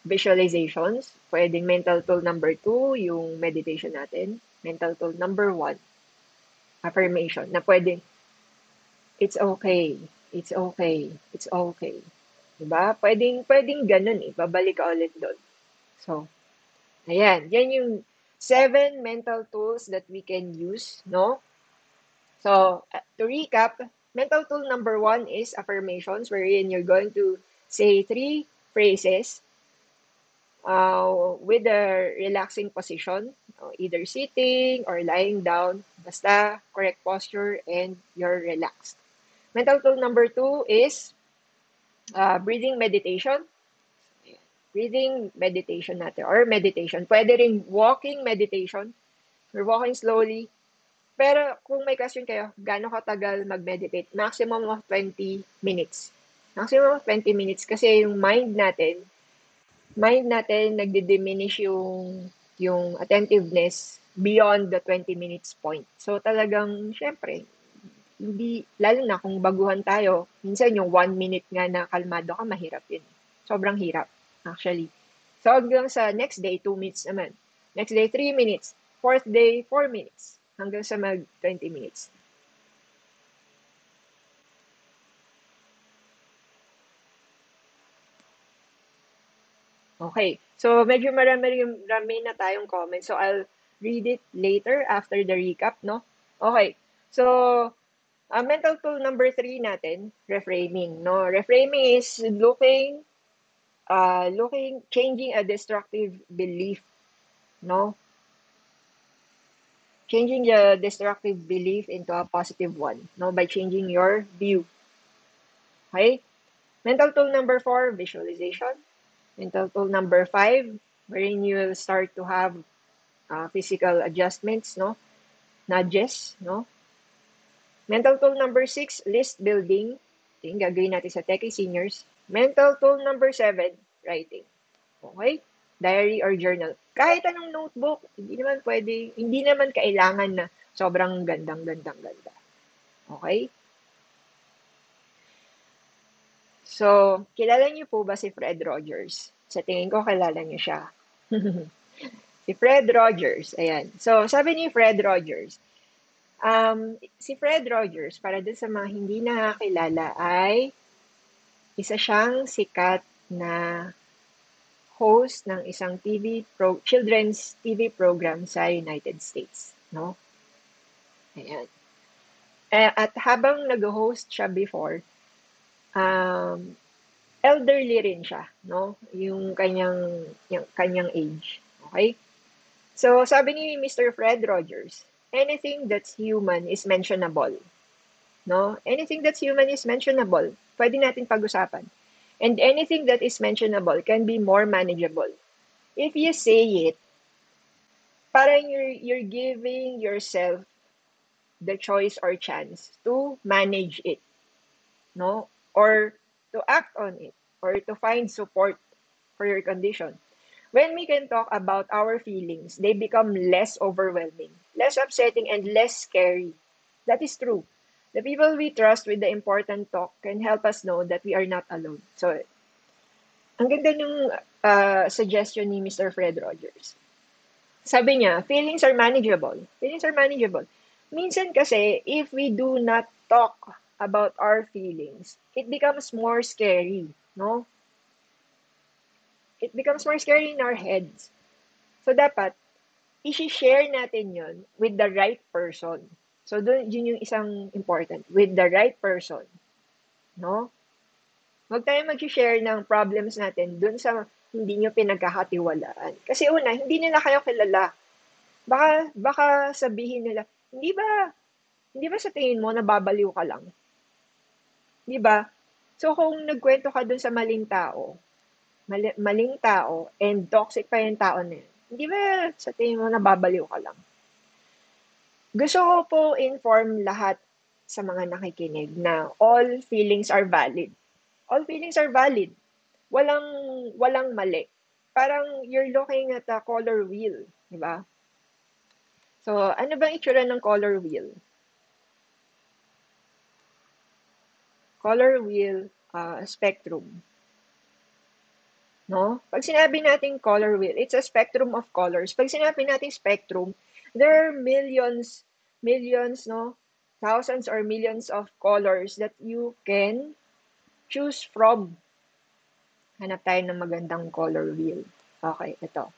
visualizations. Pwedeng mental tool number 2 yung meditation natin. Mental tool number 1 affirmation na pwedeng it's okay It's okay. It's okay. Diba? Pwedeng, pwedeng ganun eh. Babalik ka ulit doon. So, ayan. Yan yung seven mental tools that we can use, no? So, uh, to recap, mental tool number one is affirmations, wherein you're going to say three phrases uh, with a relaxing position, either sitting or lying down, basta correct posture and you're relaxed. Mental tool number two is uh, breathing meditation. Breathing meditation natin or meditation. Pwede rin walking meditation. We're walking slowly. Pero kung may question kayo, gaano katagal mag-meditate? Maximum of 20 minutes. Maximum of 20 minutes kasi yung mind natin, mind natin nagdi-diminish yung yung attentiveness beyond the 20 minutes point. So talagang, syempre, hindi, lalo na kung baguhan tayo, minsan yung one minute nga na kalmado ka, mahirap yun. Sobrang hirap, actually. So, hanggang sa next day, 2 minutes naman. Next day, 3 minutes. Fourth day, 4 minutes. Hanggang sa mag 20 minutes. Okay. So, medyo marami, marami na tayong comments. So, I'll read it later after the recap, no? Okay. So, Uh, mental tool number three natin, reframing. No, reframing is looking, uh, looking, changing a destructive belief. No, changing the destructive belief into a positive one, no, by changing your view. Okay? Mental tool number four, visualization. Mental tool number five, wherein you will start to have uh, physical adjustments, no? Nudges, no? Mental tool number six, list building. Ito yung gagawin natin sa Techie Seniors. Mental tool number seven, writing. Okay? diary or journal. Kahit anong notebook, hindi naman pwede, hindi naman kailangan na sobrang gandang, gandang, ganda. Okay? So, kilala niyo po ba si Fred Rogers? Sa tingin ko, kilala niyo siya. [laughs] si Fred Rogers, ayan. So, sabi ni Fred Rogers, um, si Fred Rogers, para dun sa mga hindi nakakilala, ay isa siyang sikat na host ng isang TV pro children's TV program sa United States, no? Ayan. Eh, at habang nag-host siya before, um, elderly rin siya, no? Yung kanyang yung kanyang age, okay? So, sabi ni Mr. Fred Rogers, anything that's human is mentionable. No? Anything that's human is mentionable. Pwede natin pag-usapan. And anything that is mentionable can be more manageable. If you say it, parang you're, you're giving yourself the choice or chance to manage it, no? Or to act on it, or to find support for your condition. When we can talk about our feelings, they become less overwhelming, less upsetting, and less scary. That is true. The people we trust with the important talk can help us know that we are not alone. So, ang ganda ng uh, suggestion ni Mr. Fred Rogers. Sabi niya, feelings are manageable. Feelings are manageable. Minsan kasi, if we do not talk about our feelings, it becomes more scary, no? It becomes more scary in our heads. So, dapat, isi-share natin yon with the right person. So, dun, yun yung isang important. With the right person. No? Huwag tayo mag-share ng problems natin dun sa hindi nyo pinagkakatiwalaan. Kasi una, hindi nila kayo kilala. Baka, baka sabihin nila, hindi ba, hindi ba sa tingin mo nababaliw ka lang? Di ba? So, kung nagkwento ka dun sa maling tao, mali, maling tao, and toxic pa yung tao na yun, hindi ba sa tingin mo nababaliw ka lang? Gusto ko po inform lahat sa mga nakikinig na all feelings are valid. All feelings are valid. Walang walang mali. Parang you're looking at a color wheel, di ba? So, ano bang itsura ng color wheel? Color wheel uh, spectrum. No? Pag sinabi natin color wheel, it's a spectrum of colors. Pag sinabi natin spectrum, there are millions, millions, no? Thousands or millions of colors that you can choose from. Hanap tayo ng magandang color wheel. Okay, ito.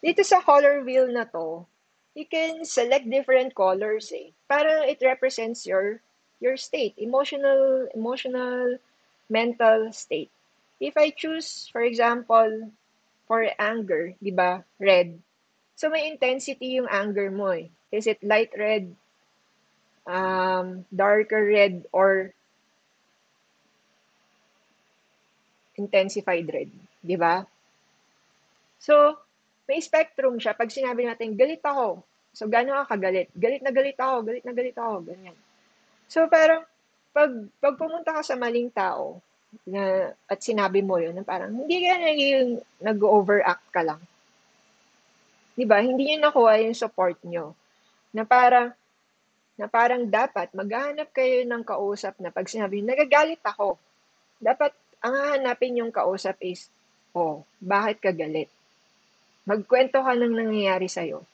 Dito sa color wheel na to, you can select different colors eh. Para it represents your your state, emotional, emotional, mental state. If I choose, for example, for anger, di ba, red. So, may intensity yung anger mo eh. Is it light red, um, darker red, or intensified red? Di ba? So, may spectrum siya. Pag sinabi natin, galit ako. So, gano'n ka kagalit? Galit na galit ako, galit na galit ako, ganyan. So, parang, pag, pag pumunta ka sa maling tao, na, at sinabi mo yun, na parang hindi ka naging nag-overact ka lang. Di ba? Hindi nyo nakuha yung support nyo. Na parang, na parang dapat maghanap kayo ng kausap na pag sinabi, nagagalit ako. Dapat, ang hahanapin yung kausap is, oh, bakit ka galit? Magkwento ka ng nangyayari sa'yo.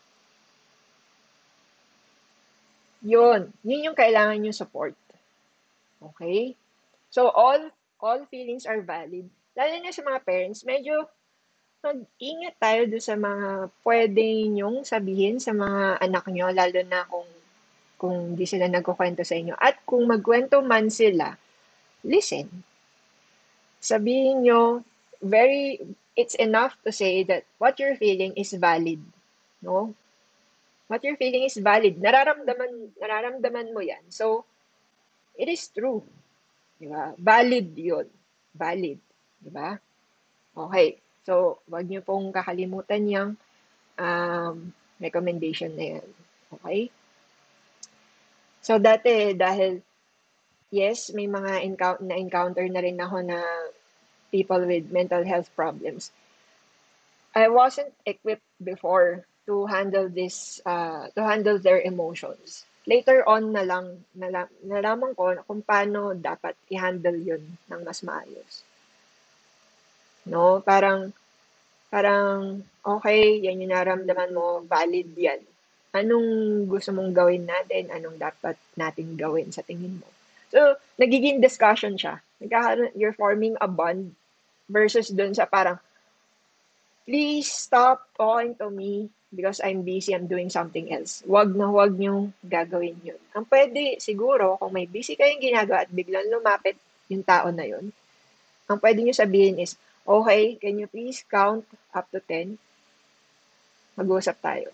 Yun. Yun yung kailangan yung support. Okay? So, all all feelings are valid. Lalo na sa mga parents, medyo mag-ingat tayo do sa mga pwede nyong sabihin sa mga anak nyo, lalo na kung kung di sila nagkukwento sa inyo. At kung magkwento man sila, listen. Sabihin nyo, very, it's enough to say that what you're feeling is valid. no? What you're feeling is valid. Nararamdaman, nararamdaman mo yan. So, it is true. Di ba? Valid yun. Valid. Di ba? Okay. So, wag niyo pong kakalimutan yung um, recommendation na yan. Okay? So, dati, dahil, yes, may mga encounter, na-encounter na rin ako na people with mental health problems. I wasn't equipped before to handle this, uh, to handle their emotions. Later on na lang, nala, nalaman ko kung paano dapat i-handle yun ng mas maayos. No? Parang, parang, okay, yan yung naramdaman mo, valid yan. Anong gusto mong gawin natin? Anong dapat natin gawin sa tingin mo? So, nagiging discussion siya. Nagkakaroon, you're forming a bond versus dun sa parang, please stop talking to me because I'm busy, I'm doing something else. Wag na wag niyong gagawin yun. Ang pwede, siguro, kung may busy kayong ginagawa at biglang lumapit yung tao na yun, ang pwede niyo sabihin is, okay, can you please count up to 10? Mag-uusap tayo.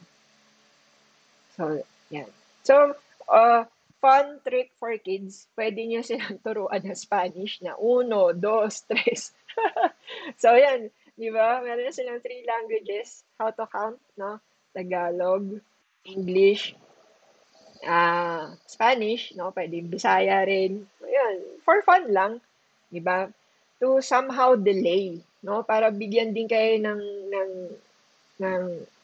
So, yan. So, uh, fun trick for kids, pwede niyo silang [laughs] turuan ng Spanish na uno, dos, tres. [laughs] so, yan. Di ba? Meron na silang three languages, how to count, no? Tagalog, English, uh, Spanish, no? Pwede Bisaya rin. Ayan, for fun lang, di ba? To somehow delay, no? Para bigyan din kayo ng, ng, ng,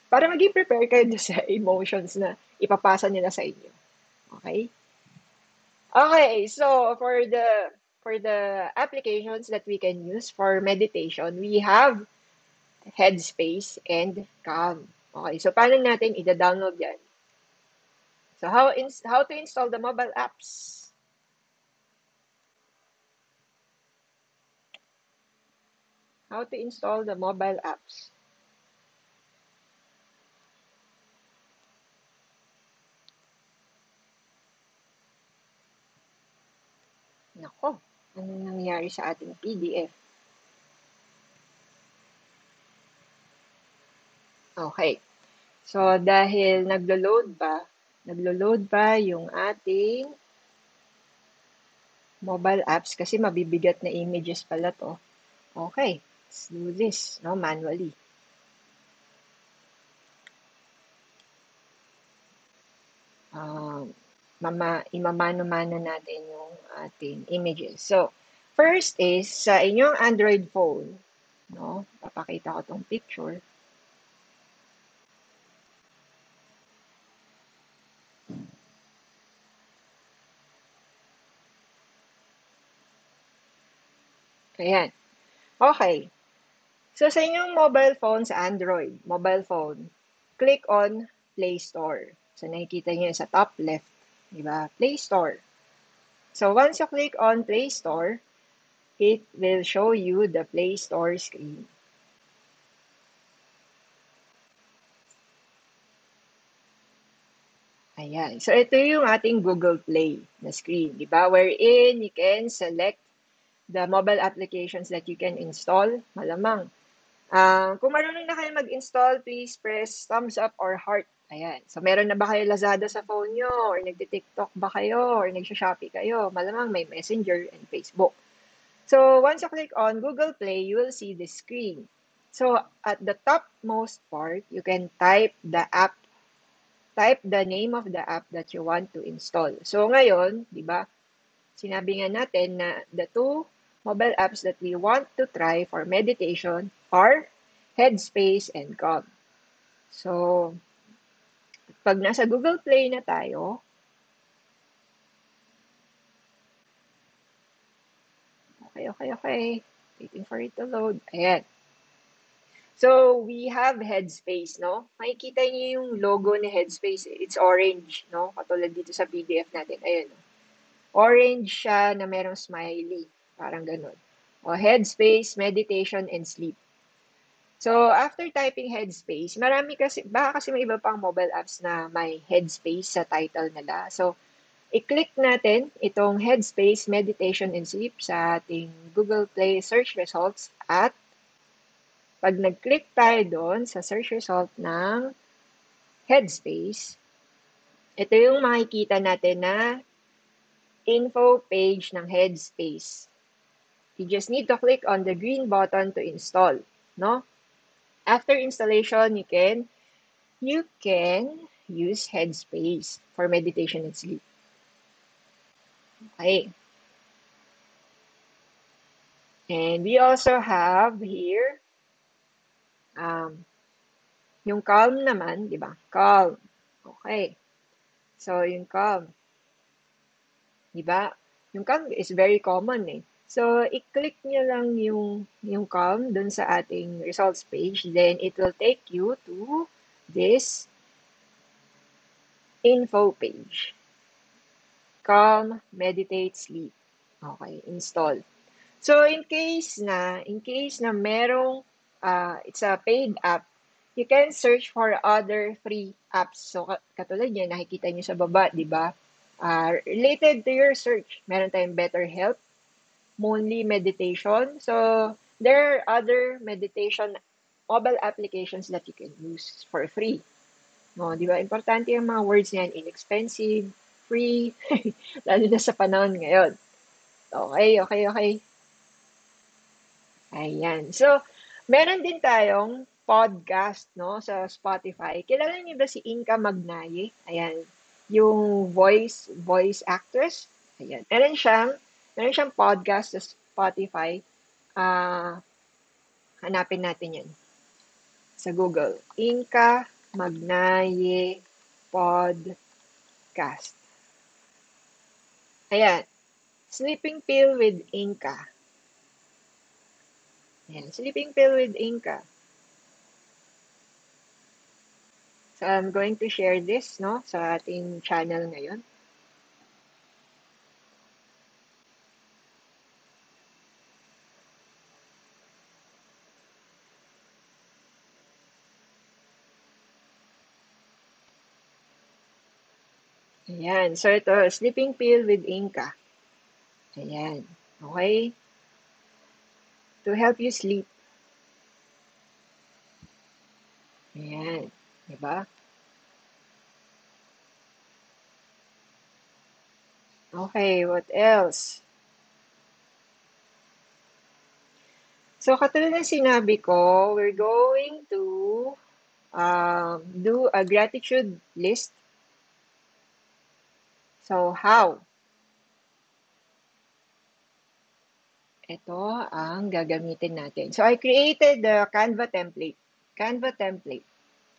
para maging prepare kayo [laughs] sa emotions na ipapasa nila sa inyo. Okay? Okay, so for the for the applications that we can use for meditation, we have Headspace and Calm. Okay, so paano natin i-download yan? So how ins how to install the mobile apps? How to install the mobile apps? Nako, anong nangyari sa ating PDF? Okay. So, dahil naglo-load pa, naglo-load pa yung ating mobile apps kasi mabibigat na images pala to. Okay. Let's do this, no, manually. Um, mama, imamano-mano natin yung ating images. So, first is sa inyong Android phone, no, papakita ko tong picture. Ayan. Okay. So, sa inyong mobile phone, sa Android, mobile phone, click on Play Store. So, nakikita niyo sa top left, di ba? Play Store. So, once you click on Play Store, it will show you the Play Store screen. Ayan. So, ito yung ating Google Play na screen, di ba? Wherein you can select the mobile applications that you can install, malamang. Uh, kung marunong na kayo mag-install, please press thumbs up or heart. Ayan. So, meron na ba kayo Lazada sa phone nyo? Or nagti-TikTok ba kayo? Or nagsha-Shopee kayo? Malamang may Messenger and Facebook. So, once you click on Google Play, you will see the screen. So, at the topmost part, you can type the app, type the name of the app that you want to install. So, ngayon, di ba, sinabi nga natin na the two mobile apps that we want to try for meditation are Headspace and Calm. So, pag nasa Google Play na tayo, okay, okay, okay. Waiting for it to load. Ayan. So, we have Headspace, no? Makikita niyo yung logo ni Headspace. It's orange, no? Katulad dito sa PDF natin. Ayan. Orange siya na merong smiley. Parang ganun. O headspace, meditation, and sleep. So, after typing headspace, marami kasi, baka kasi may iba pang mobile apps na may headspace sa title nila. So, i-click natin itong headspace, meditation, and sleep sa ating Google Play search results at pag nag-click tayo doon sa search result ng Headspace, ito yung makikita natin na info page ng Headspace. You just need to click on the green button to install, no? After installation, you can you can use Headspace for meditation and sleep. Okay. And we also have here um, yung calm naman, di ba? Calm. Okay. So, yung calm. Di ba? Yung calm is very common eh. So, i-click nyo lang yung, yung calm dun sa ating results page. Then, it will take you to this info page. Calm, meditate, sleep. Okay, install. So, in case na, in case na merong, uh, it's a paid app, you can search for other free apps. So, katulad yan, nakikita nyo sa baba, di ba? Uh, related to your search, meron tayong Better Monly Meditation. So, there are other meditation mobile applications that you can use for free. No, di ba? Importante yung mga words niyan, inexpensive, free, [laughs] lalo na sa panahon ngayon. Okay, okay, okay. Ayan. So, meron din tayong podcast, no, sa Spotify. Kilala niyo ba si Inka Magnaye? Ayan, yung voice, voice actress. Ayan. Meron siyang, meron siyang podcast sa Spotify. Uh, hanapin natin yan. Sa Google. Inka Magnaye Podcast. Ayan. Sleeping Pill with Inka. Ayan. Sleeping Pill with Inka. So, I'm going to share this, no, sa ating channel ngayon. Ayan. So, ito, sleeping pill with Inca. Ayan. Okay? To help you sleep. Ayan. Diba? Okay, what else? So, katulad ng sinabi ko, we're going to um, do a gratitude list. So, how? Ito ang gagamitin natin. So, I created the Canva template. Canva template.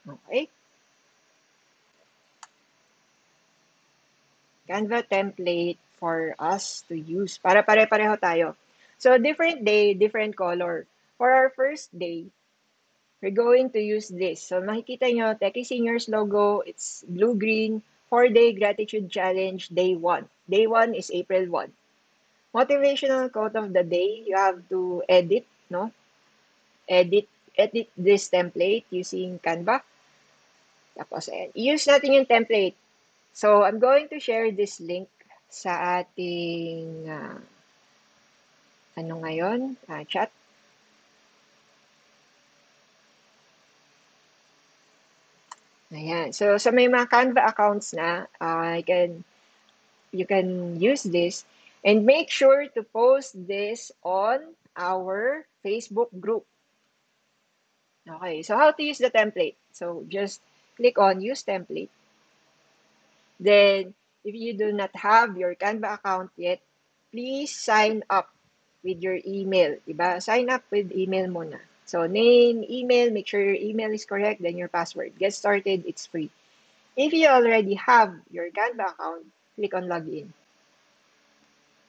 Okay? Canva template for us to use. Para pare-pareho tayo. So, different day, different color. For our first day, we're going to use this. So, makikita nyo, Techie Seniors logo, it's blue-green, 4-day gratitude challenge, day 1. Day 1 is April 1. Motivational quote of the day, you have to edit, no? Edit, edit this template using Canva. Tapos, ayan. use natin yung template. So, I'm going to share this link sa ating uh, ano ngayon, uh, chat. Ayan. So, sa may mga Canva accounts na, uh, I can, you can use this and make sure to post this on our Facebook group. Okay. So, how to use the template? So, just click on Use Template. Then, if you do not have your Canva account yet, please sign up with your email. Diba? Sign up with email muna. So, name, email, make sure your email is correct, then your password. Get started, it's free. If you already have your Canva account, click on Login.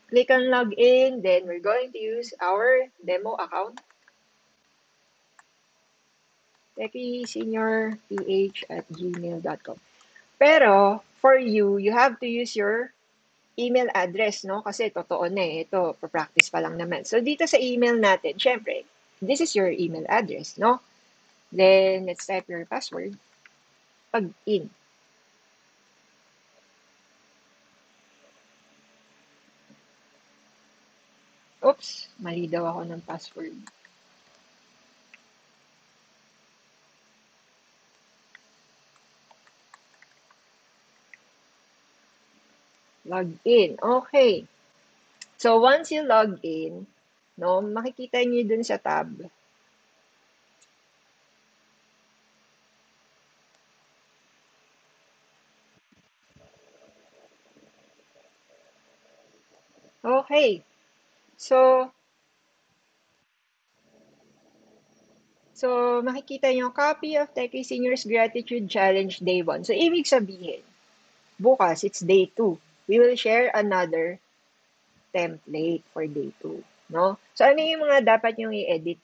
Click on Login, then we're going to use our demo account. techyseniorph at gmail.com. Pero, for you, you have to use your email address, no? Kasi totoo na eh. Ito, practice pa lang naman. So, dito sa email natin, syempre, this is your email address, no? Then, let's type your password. Pag-in. Oops, mali daw ako ng password. Log in. Okay. So, once you log in, no, makikita niyo dun sa tab. Okay. So, So, makikita nyo, copy of Techie Seniors Gratitude Challenge Day 1. So, ibig sabihin, bukas, it's day 2. We will share another template for day 2. No? So, ano yung mga dapat nyong i-edit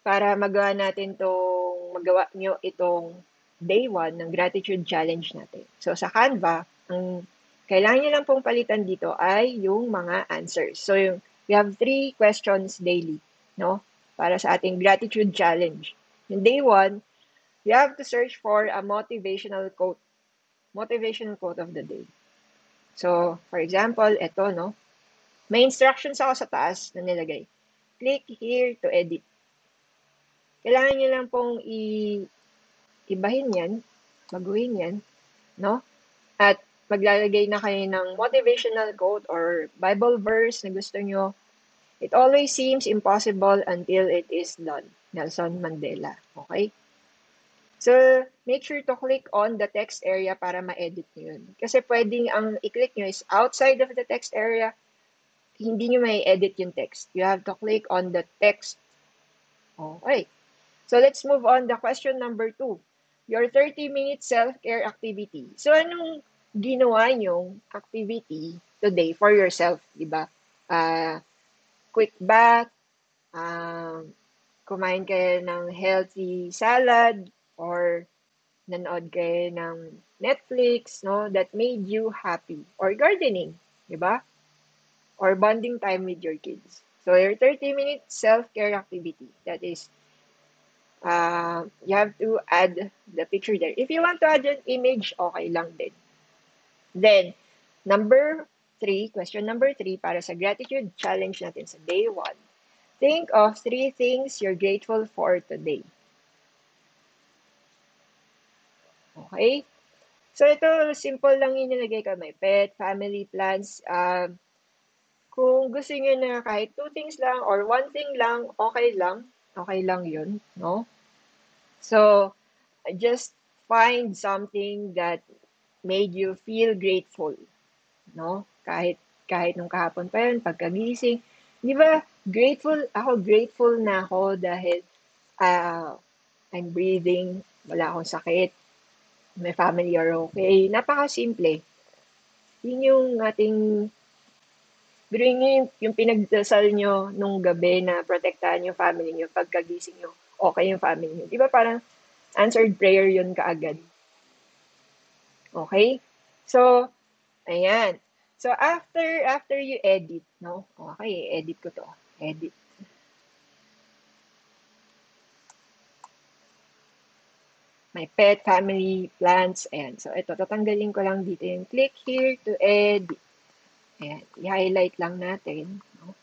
para magawa natin tong magawa nyo itong day 1 ng gratitude challenge natin. So, sa Canva, ang kailangan nyo lang pong palitan dito ay yung mga answers. So, yung, we have three questions daily. No? para sa ating gratitude challenge. In day one, you have to search for a motivational quote. Motivational quote of the day. So, for example, ito, no? May instructions ako sa taas na nilagay. Click here to edit. Kailangan nyo lang pong i ibahin yan, baguhin yan, no? At maglalagay na kayo ng motivational quote or Bible verse na gusto nyo It always seems impossible until it is done. Nelson Mandela. Okay? So, make sure to click on the text area para ma-edit nyo yun. Kasi pwedeng ang i-click nyo is outside of the text area, hindi nyo may edit yung text. You have to click on the text. Okay. So, let's move on the question number two. Your 30-minute self-care activity. So, anong ginawa nyong activity today for yourself, di ba? Uh, quick bath, um, kumain kayo ng healthy salad, or nanood kayo ng Netflix, no, that made you happy. Or gardening, di ba? Or bonding time with your kids. So, your 30-minute self-care activity, that is, uh, you have to add the picture there. If you want to add an image, okay lang din. Then, number three, question number three, para sa gratitude challenge natin sa day one. Think of three things you're grateful for today. Okay? So, ito, simple lang yung nilagay ko. May pet, family plans. Uh, kung gusto niyo na kahit two things lang or one thing lang, okay lang. Okay lang yun, no? So, just find something that made you feel grateful, no? kahit kahit nung kahapon pa yun, pagkagising. Di ba, grateful, ako grateful na ako dahil uh, I'm breathing, wala akong sakit, my family are okay. Napaka-simple. Yun yung ating Biruin nyo yung, yung pinagdasal nyo nung gabi na protektahan yung family nyo, pagkagising nyo, okay yung family nyo. Di ba parang answered prayer yun kaagad? Okay? So, ayan. So, after, after you edit, no? Okay, edit ko to. Edit. My pet, family, plants, and so ito, tatanggalin ko lang dito yung click here to edit. Ayan, i-highlight lang natin. No?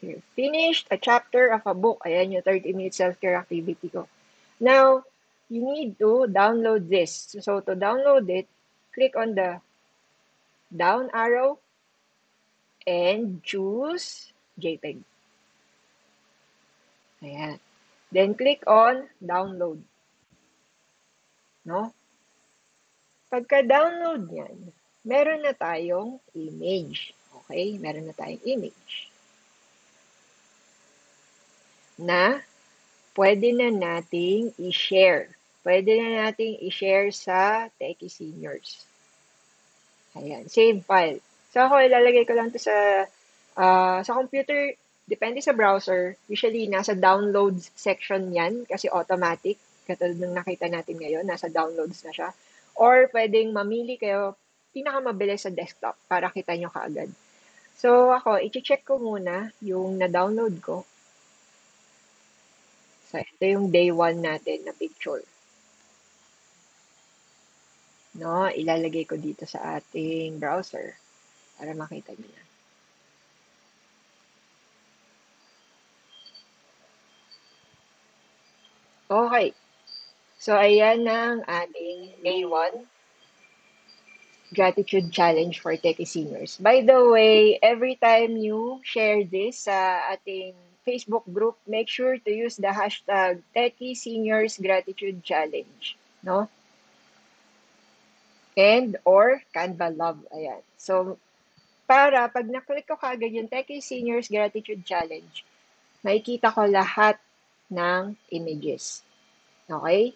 Here. Finished a chapter of a book. Ayan yung 30-minute self-care activity ko. Now, you need to download this. So, to download it, click on the down arrow, and choose JPEG. Ayan. Then, click on download. No? Pagka-download yan, meron na tayong image. Okay? Meron na tayong image. Na pwede na nating i-share. Pwede na nating i-share sa Techie Seniors. Ayan, save file. So ako, ilalagay ko lang to sa, uh, sa computer, depende sa browser. Usually, nasa downloads section yan kasi automatic. Katulad ng nakita natin ngayon, nasa downloads na siya. Or pwedeng mamili kayo pinakamabilis sa desktop para kita nyo kaagad. So ako, i-check ko muna yung na-download ko. So ito yung day 1 natin na picture no, ilalagay ko dito sa ating browser para makita niyo na. Okay. So, ayan ang ating day 1. Gratitude challenge for Techie Seniors. By the way, every time you share this sa ating Facebook group, make sure to use the hashtag Techie Seniors Gratitude Challenge. No? And or Canva Love. Ayan. So, para pag naklik ko kagad yung Techie Seniors Gratitude Challenge, makikita ko lahat ng images. Okay?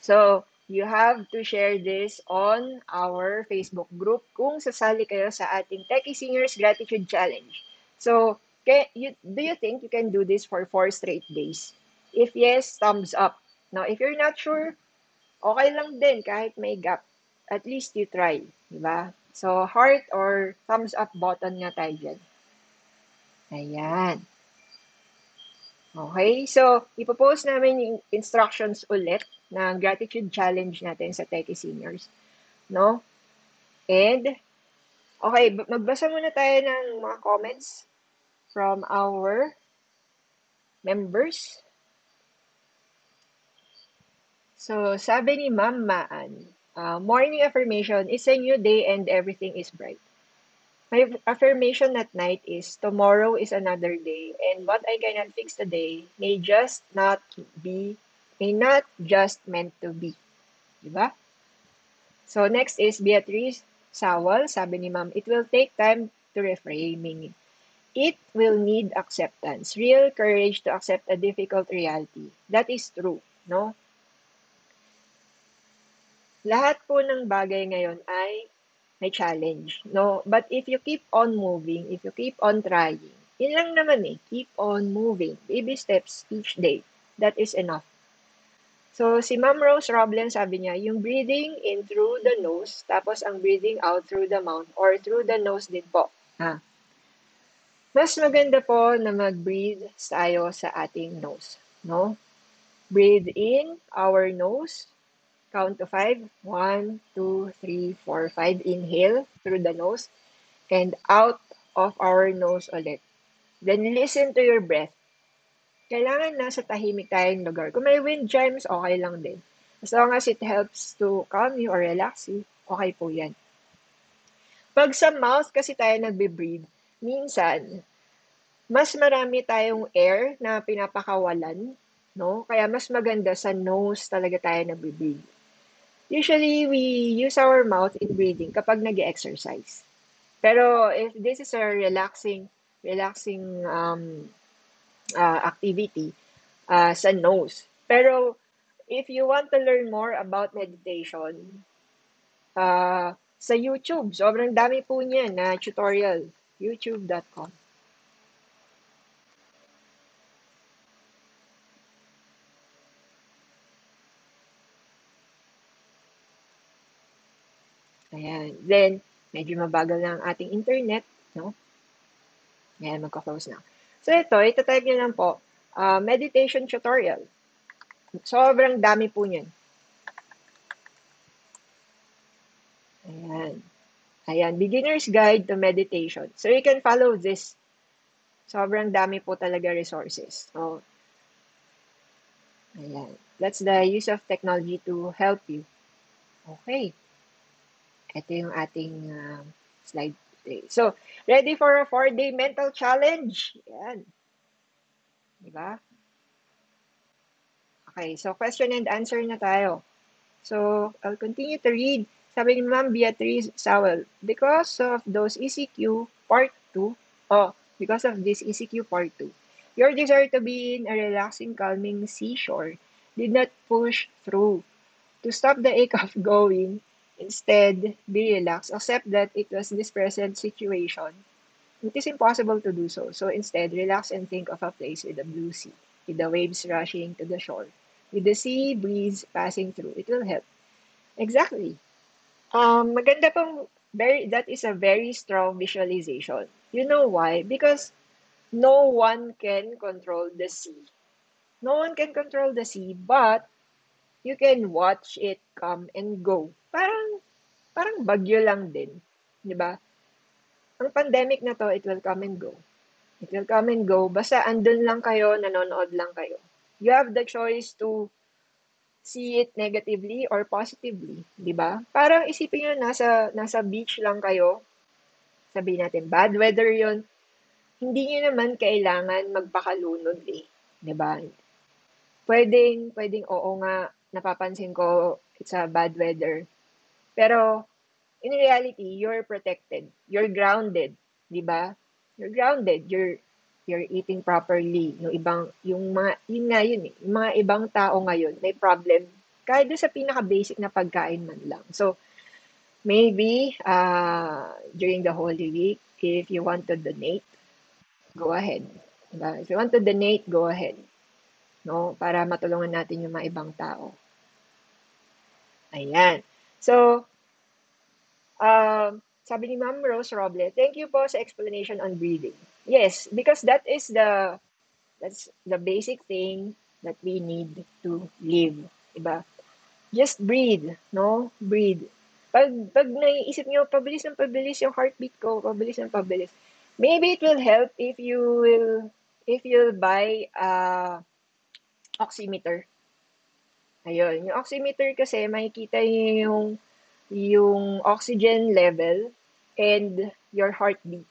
So, you have to share this on our Facebook group kung sasali kayo sa ating Techie Seniors Gratitude Challenge. So, can you, do you think you can do this for four straight days? If yes, thumbs up. Now, if you're not sure, okay lang din kahit may gap. At least you try. Diba? So, heart or thumbs up button nga tayo dyan. Ayan. Okay, so ipopost namin yung instructions ulit ng gratitude challenge natin sa Techie Seniors. No? And, okay, magbasa muna tayo ng mga comments from our members. So, sabi ni Ma'am Maan, uh, morning affirmation is a new day and everything is bright. My affirmation at night is tomorrow is another day and what I cannot fix today may just not be may not just meant to be. Diba? So next is Beatrice Sawal, sabi ni ma'am, it will take time to reframing. It will need acceptance, real courage to accept a difficult reality. That is true, no? Lahat po ng bagay ngayon ay may challenge, no? But if you keep on moving, if you keep on trying, yun lang naman eh, keep on moving. Baby steps each day. That is enough. So, si Ma'am Rose Roblen, sabi niya, yung breathing in through the nose, tapos ang breathing out through the mouth, or through the nose din po. Ha? Mas maganda po na mag-breathe tayo sa ating nose. No? Breathe in our nose, Count to five. One, two, three, four, five. Inhale through the nose and out of our nose ulit. Then listen to your breath. Kailangan nasa tahimik tayong lugar. Kung may wind chimes, okay lang din. As long as it helps to calm you or relax you, okay po yan. Pag sa mouth kasi tayo nagbe-breathe, minsan, mas marami tayong air na pinapakawalan, no? Kaya mas maganda sa nose talaga tayo nagbe-breathe. Usually, we use our mouth in breathing kapag nag exercise Pero if this is a relaxing, relaxing um, uh, activity uh, sa nose. Pero if you want to learn more about meditation, uh, sa YouTube, sobrang dami po niya na tutorial. youtube.com. Ayan. Then, medyo mabagal na ang ating internet, no? Ayan, magka-close na. So, ito, ito-type nyo lang po, uh, meditation tutorial. Sobrang dami po niyan. Ayan. Ayan, beginner's guide to meditation. So, you can follow this. Sobrang dami po talaga resources. So, ayan. That's the use of technology to help you. Okay. Ito yung ating uh, slide today. So, ready for a four-day mental challenge? Yan. Diba? Okay, so question and answer na tayo. So, I'll continue to read. Sabi ni Ma'am Beatrice Sowell, because of those ECQ part 2, oh, because of this ECQ part 2, your desire to be in a relaxing, calming seashore did not push through. To stop the ache of [laughs] going, Instead, be relaxed. Accept that it was this present situation. It is impossible to do so. So instead, relax and think of a place with a blue sea, with the waves rushing to the shore, with the sea breeze passing through. It will help. Exactly. Um, maganda pong, very, that is a very strong visualization. You know why? Because no one can control the sea. No one can control the sea, but you can watch it come and go. Parang, parang bagyo lang din. Di ba? Ang pandemic na to, it will come and go. It will come and go. Basta andun lang kayo, nanonood lang kayo. You have the choice to see it negatively or positively, 'di ba? Parang isipin niyo nasa nasa beach lang kayo. Sabihin natin bad weather 'yon. Hindi niyo naman kailangan magpakalunod eh, 'di ba? Pwedeng pwedeng oo nga napapansin ko it's a bad weather. Pero in reality, you're protected. You're grounded, 'di ba? You're grounded. You're you're eating properly. Yung ibang, yung mga, yun nga yun eh, yung mga ibang tao ngayon may problem kahit sa pinaka-basic na pagkain man lang. So, maybe, uh, during the Holy Week, if you want to donate, go ahead. Diba? If you want to donate, go ahead. No? Para matulungan natin yung mga ibang tao. Ayan. So, um, sabi ni Ma'am Rose Roble, thank you po sa explanation on breathing. Yes, because that is the that's the basic thing that we need to live, 'di ba? Just breathe, no? Breathe. Pag pag naiisip niyo pabilis ng pabilis yung heartbeat ko, pabilis ng pabilis. Maybe it will help if you will if you'll buy a oximeter. Ayun, yung oximeter kasi makikita yung yung oxygen level and your heartbeat.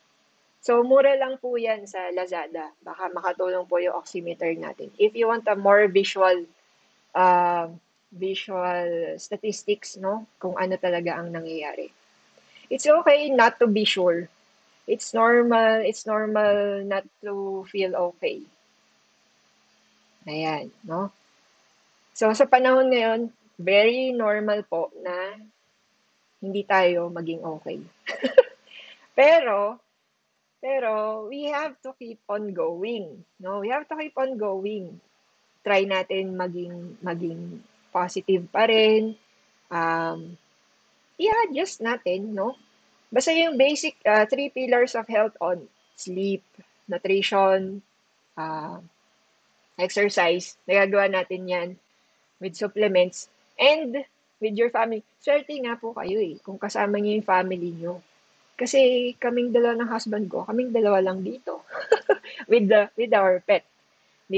So, mura lang po yan sa Lazada. Baka makatulong po yung oximeter natin. If you want a more visual uh, visual statistics, no? Kung ano talaga ang nangyayari. It's okay not to be sure. It's normal, it's normal not to feel okay. Ayan, no? So, sa panahon ngayon, very normal po na hindi tayo maging okay. [laughs] Pero, pero we have to keep on going. No, we have to keep on going. Try natin maging maging positive pa rin. Um, i-adjust natin, no? Basta yung basic uh, three pillars of health on sleep, nutrition, uh, exercise. Nagagawa natin yan with supplements and with your family. Swerte nga po kayo eh, kung kasama niyo yung family niyo. Kasi kaming dalawa ng husband ko, kaming dalawa lang dito. [laughs] with the with our pet.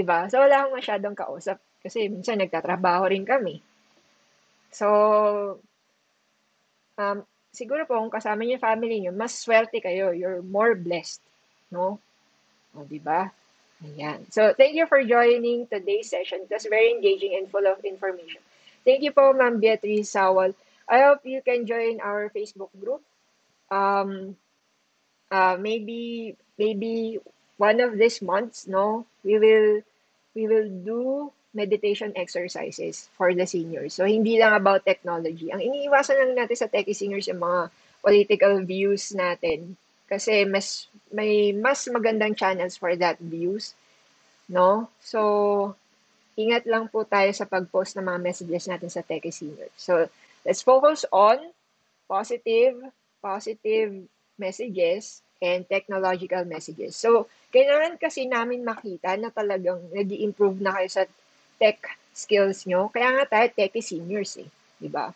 ba? So wala akong masyadong kausap kasi minsan nagtatrabaho rin kami. So um siguro po kung kasama niyo family niyo, mas swerte kayo. You're more blessed, no? O, 'di ba? Ayan. So, thank you for joining today's session. It was very engaging and full of information. Thank you po, Ma'am Beatrice Sawal. I hope you can join our Facebook group um, uh, maybe maybe one of these months, no, we will we will do meditation exercises for the seniors. So, hindi lang about technology. Ang iniiwasan lang natin sa techie seniors yung mga political views natin. Kasi mas, may mas magandang channels for that views. No? So, ingat lang po tayo sa pag-post ng mga messages natin sa techie seniors. So, let's focus on positive positive messages and technological messages. So, kailangan kasi namin makita na talagang nag improve na kayo sa tech skills nyo. Kaya nga tayo techie seniors eh. Di ba?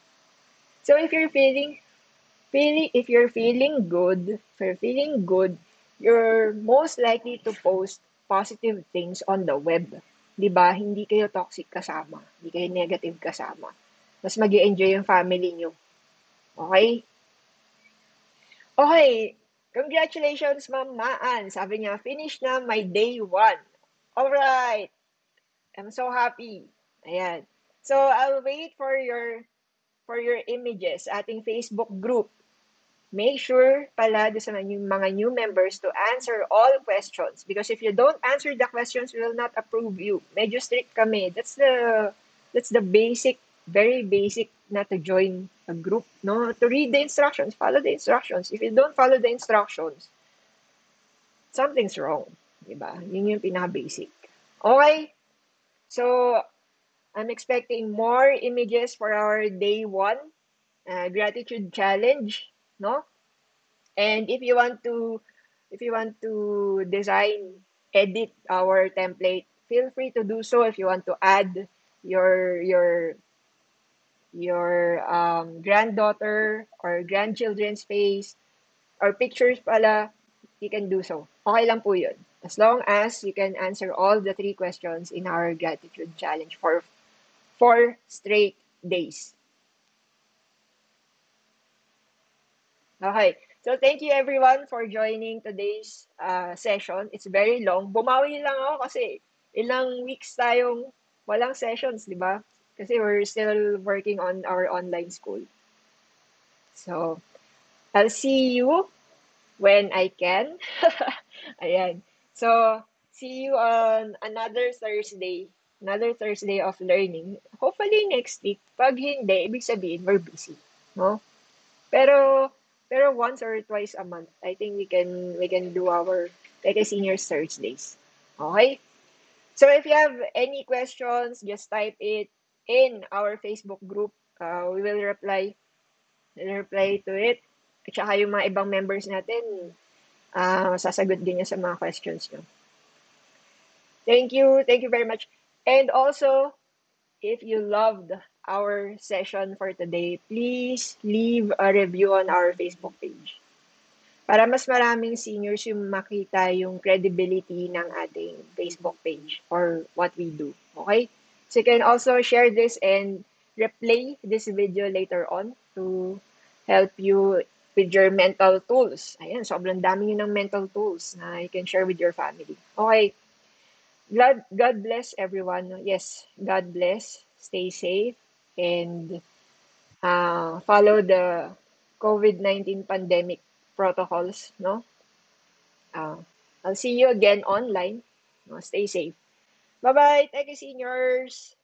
So, if you're feeling, feeling, if you're feeling good, if you're feeling good, you're most likely to post positive things on the web. Di ba? Hindi kayo toxic kasama. Hindi kayo negative kasama. Mas mag enjoy yung family nyo. Okay? Okay, congratulations, Ma'am Maan. Sabi niya, finish na my day one. Alright. I'm so happy. Ayan. So, I'll wait for your for your images ating Facebook group. Make sure pala sa mga new members to answer all questions because if you don't answer the questions, we will not approve you. Medyo strict kami. That's the that's the basic very basic na to join a group, no? To read the instructions, follow the instructions. If you don't follow the instructions, something's wrong. Diba? Yun yung pinaka-basic. Okay? So, I'm expecting more images for our day one uh, gratitude challenge, no? And if you want to, if you want to design, edit our template, feel free to do so if you want to add your your your um, granddaughter or grandchildren's face or pictures pala, you can do so. Okay lang po yun. As long as you can answer all the three questions in our gratitude challenge for four straight days. Okay. So thank you everyone for joining today's uh, session. It's very long. Bumawi lang ako kasi ilang weeks tayong walang sessions, di ba? Kasi we're still working on our online school. So, I'll see you when I can. [laughs] Ayan. So, see you on another Thursday. Another Thursday of learning. Hopefully next week. Pag hindi, ibig sabihin, we're busy. No? Pero, pero once or twice a month, I think we can we can do our like a senior search days. Okay? So if you have any questions, just type it in our Facebook group. Uh, we will reply we'll reply to it. At saka yung mga ibang members natin, uh, sasagot din niya sa mga questions nyo. Thank you. Thank you very much. And also, if you loved our session for today, please leave a review on our Facebook page. Para mas maraming seniors yung makita yung credibility ng ating Facebook page or what we do. Okay? So you can also share this and replay this video later on to help you with your mental tools. Ayan, sobrang dami nyo ng mental tools na you can share with your family. Okay. God, God bless everyone. Yes, God bless. Stay safe and uh, follow the COVID-19 pandemic protocols, no? Uh, I'll see you again online. Stay safe. Bye-bye. Thank you, seniors.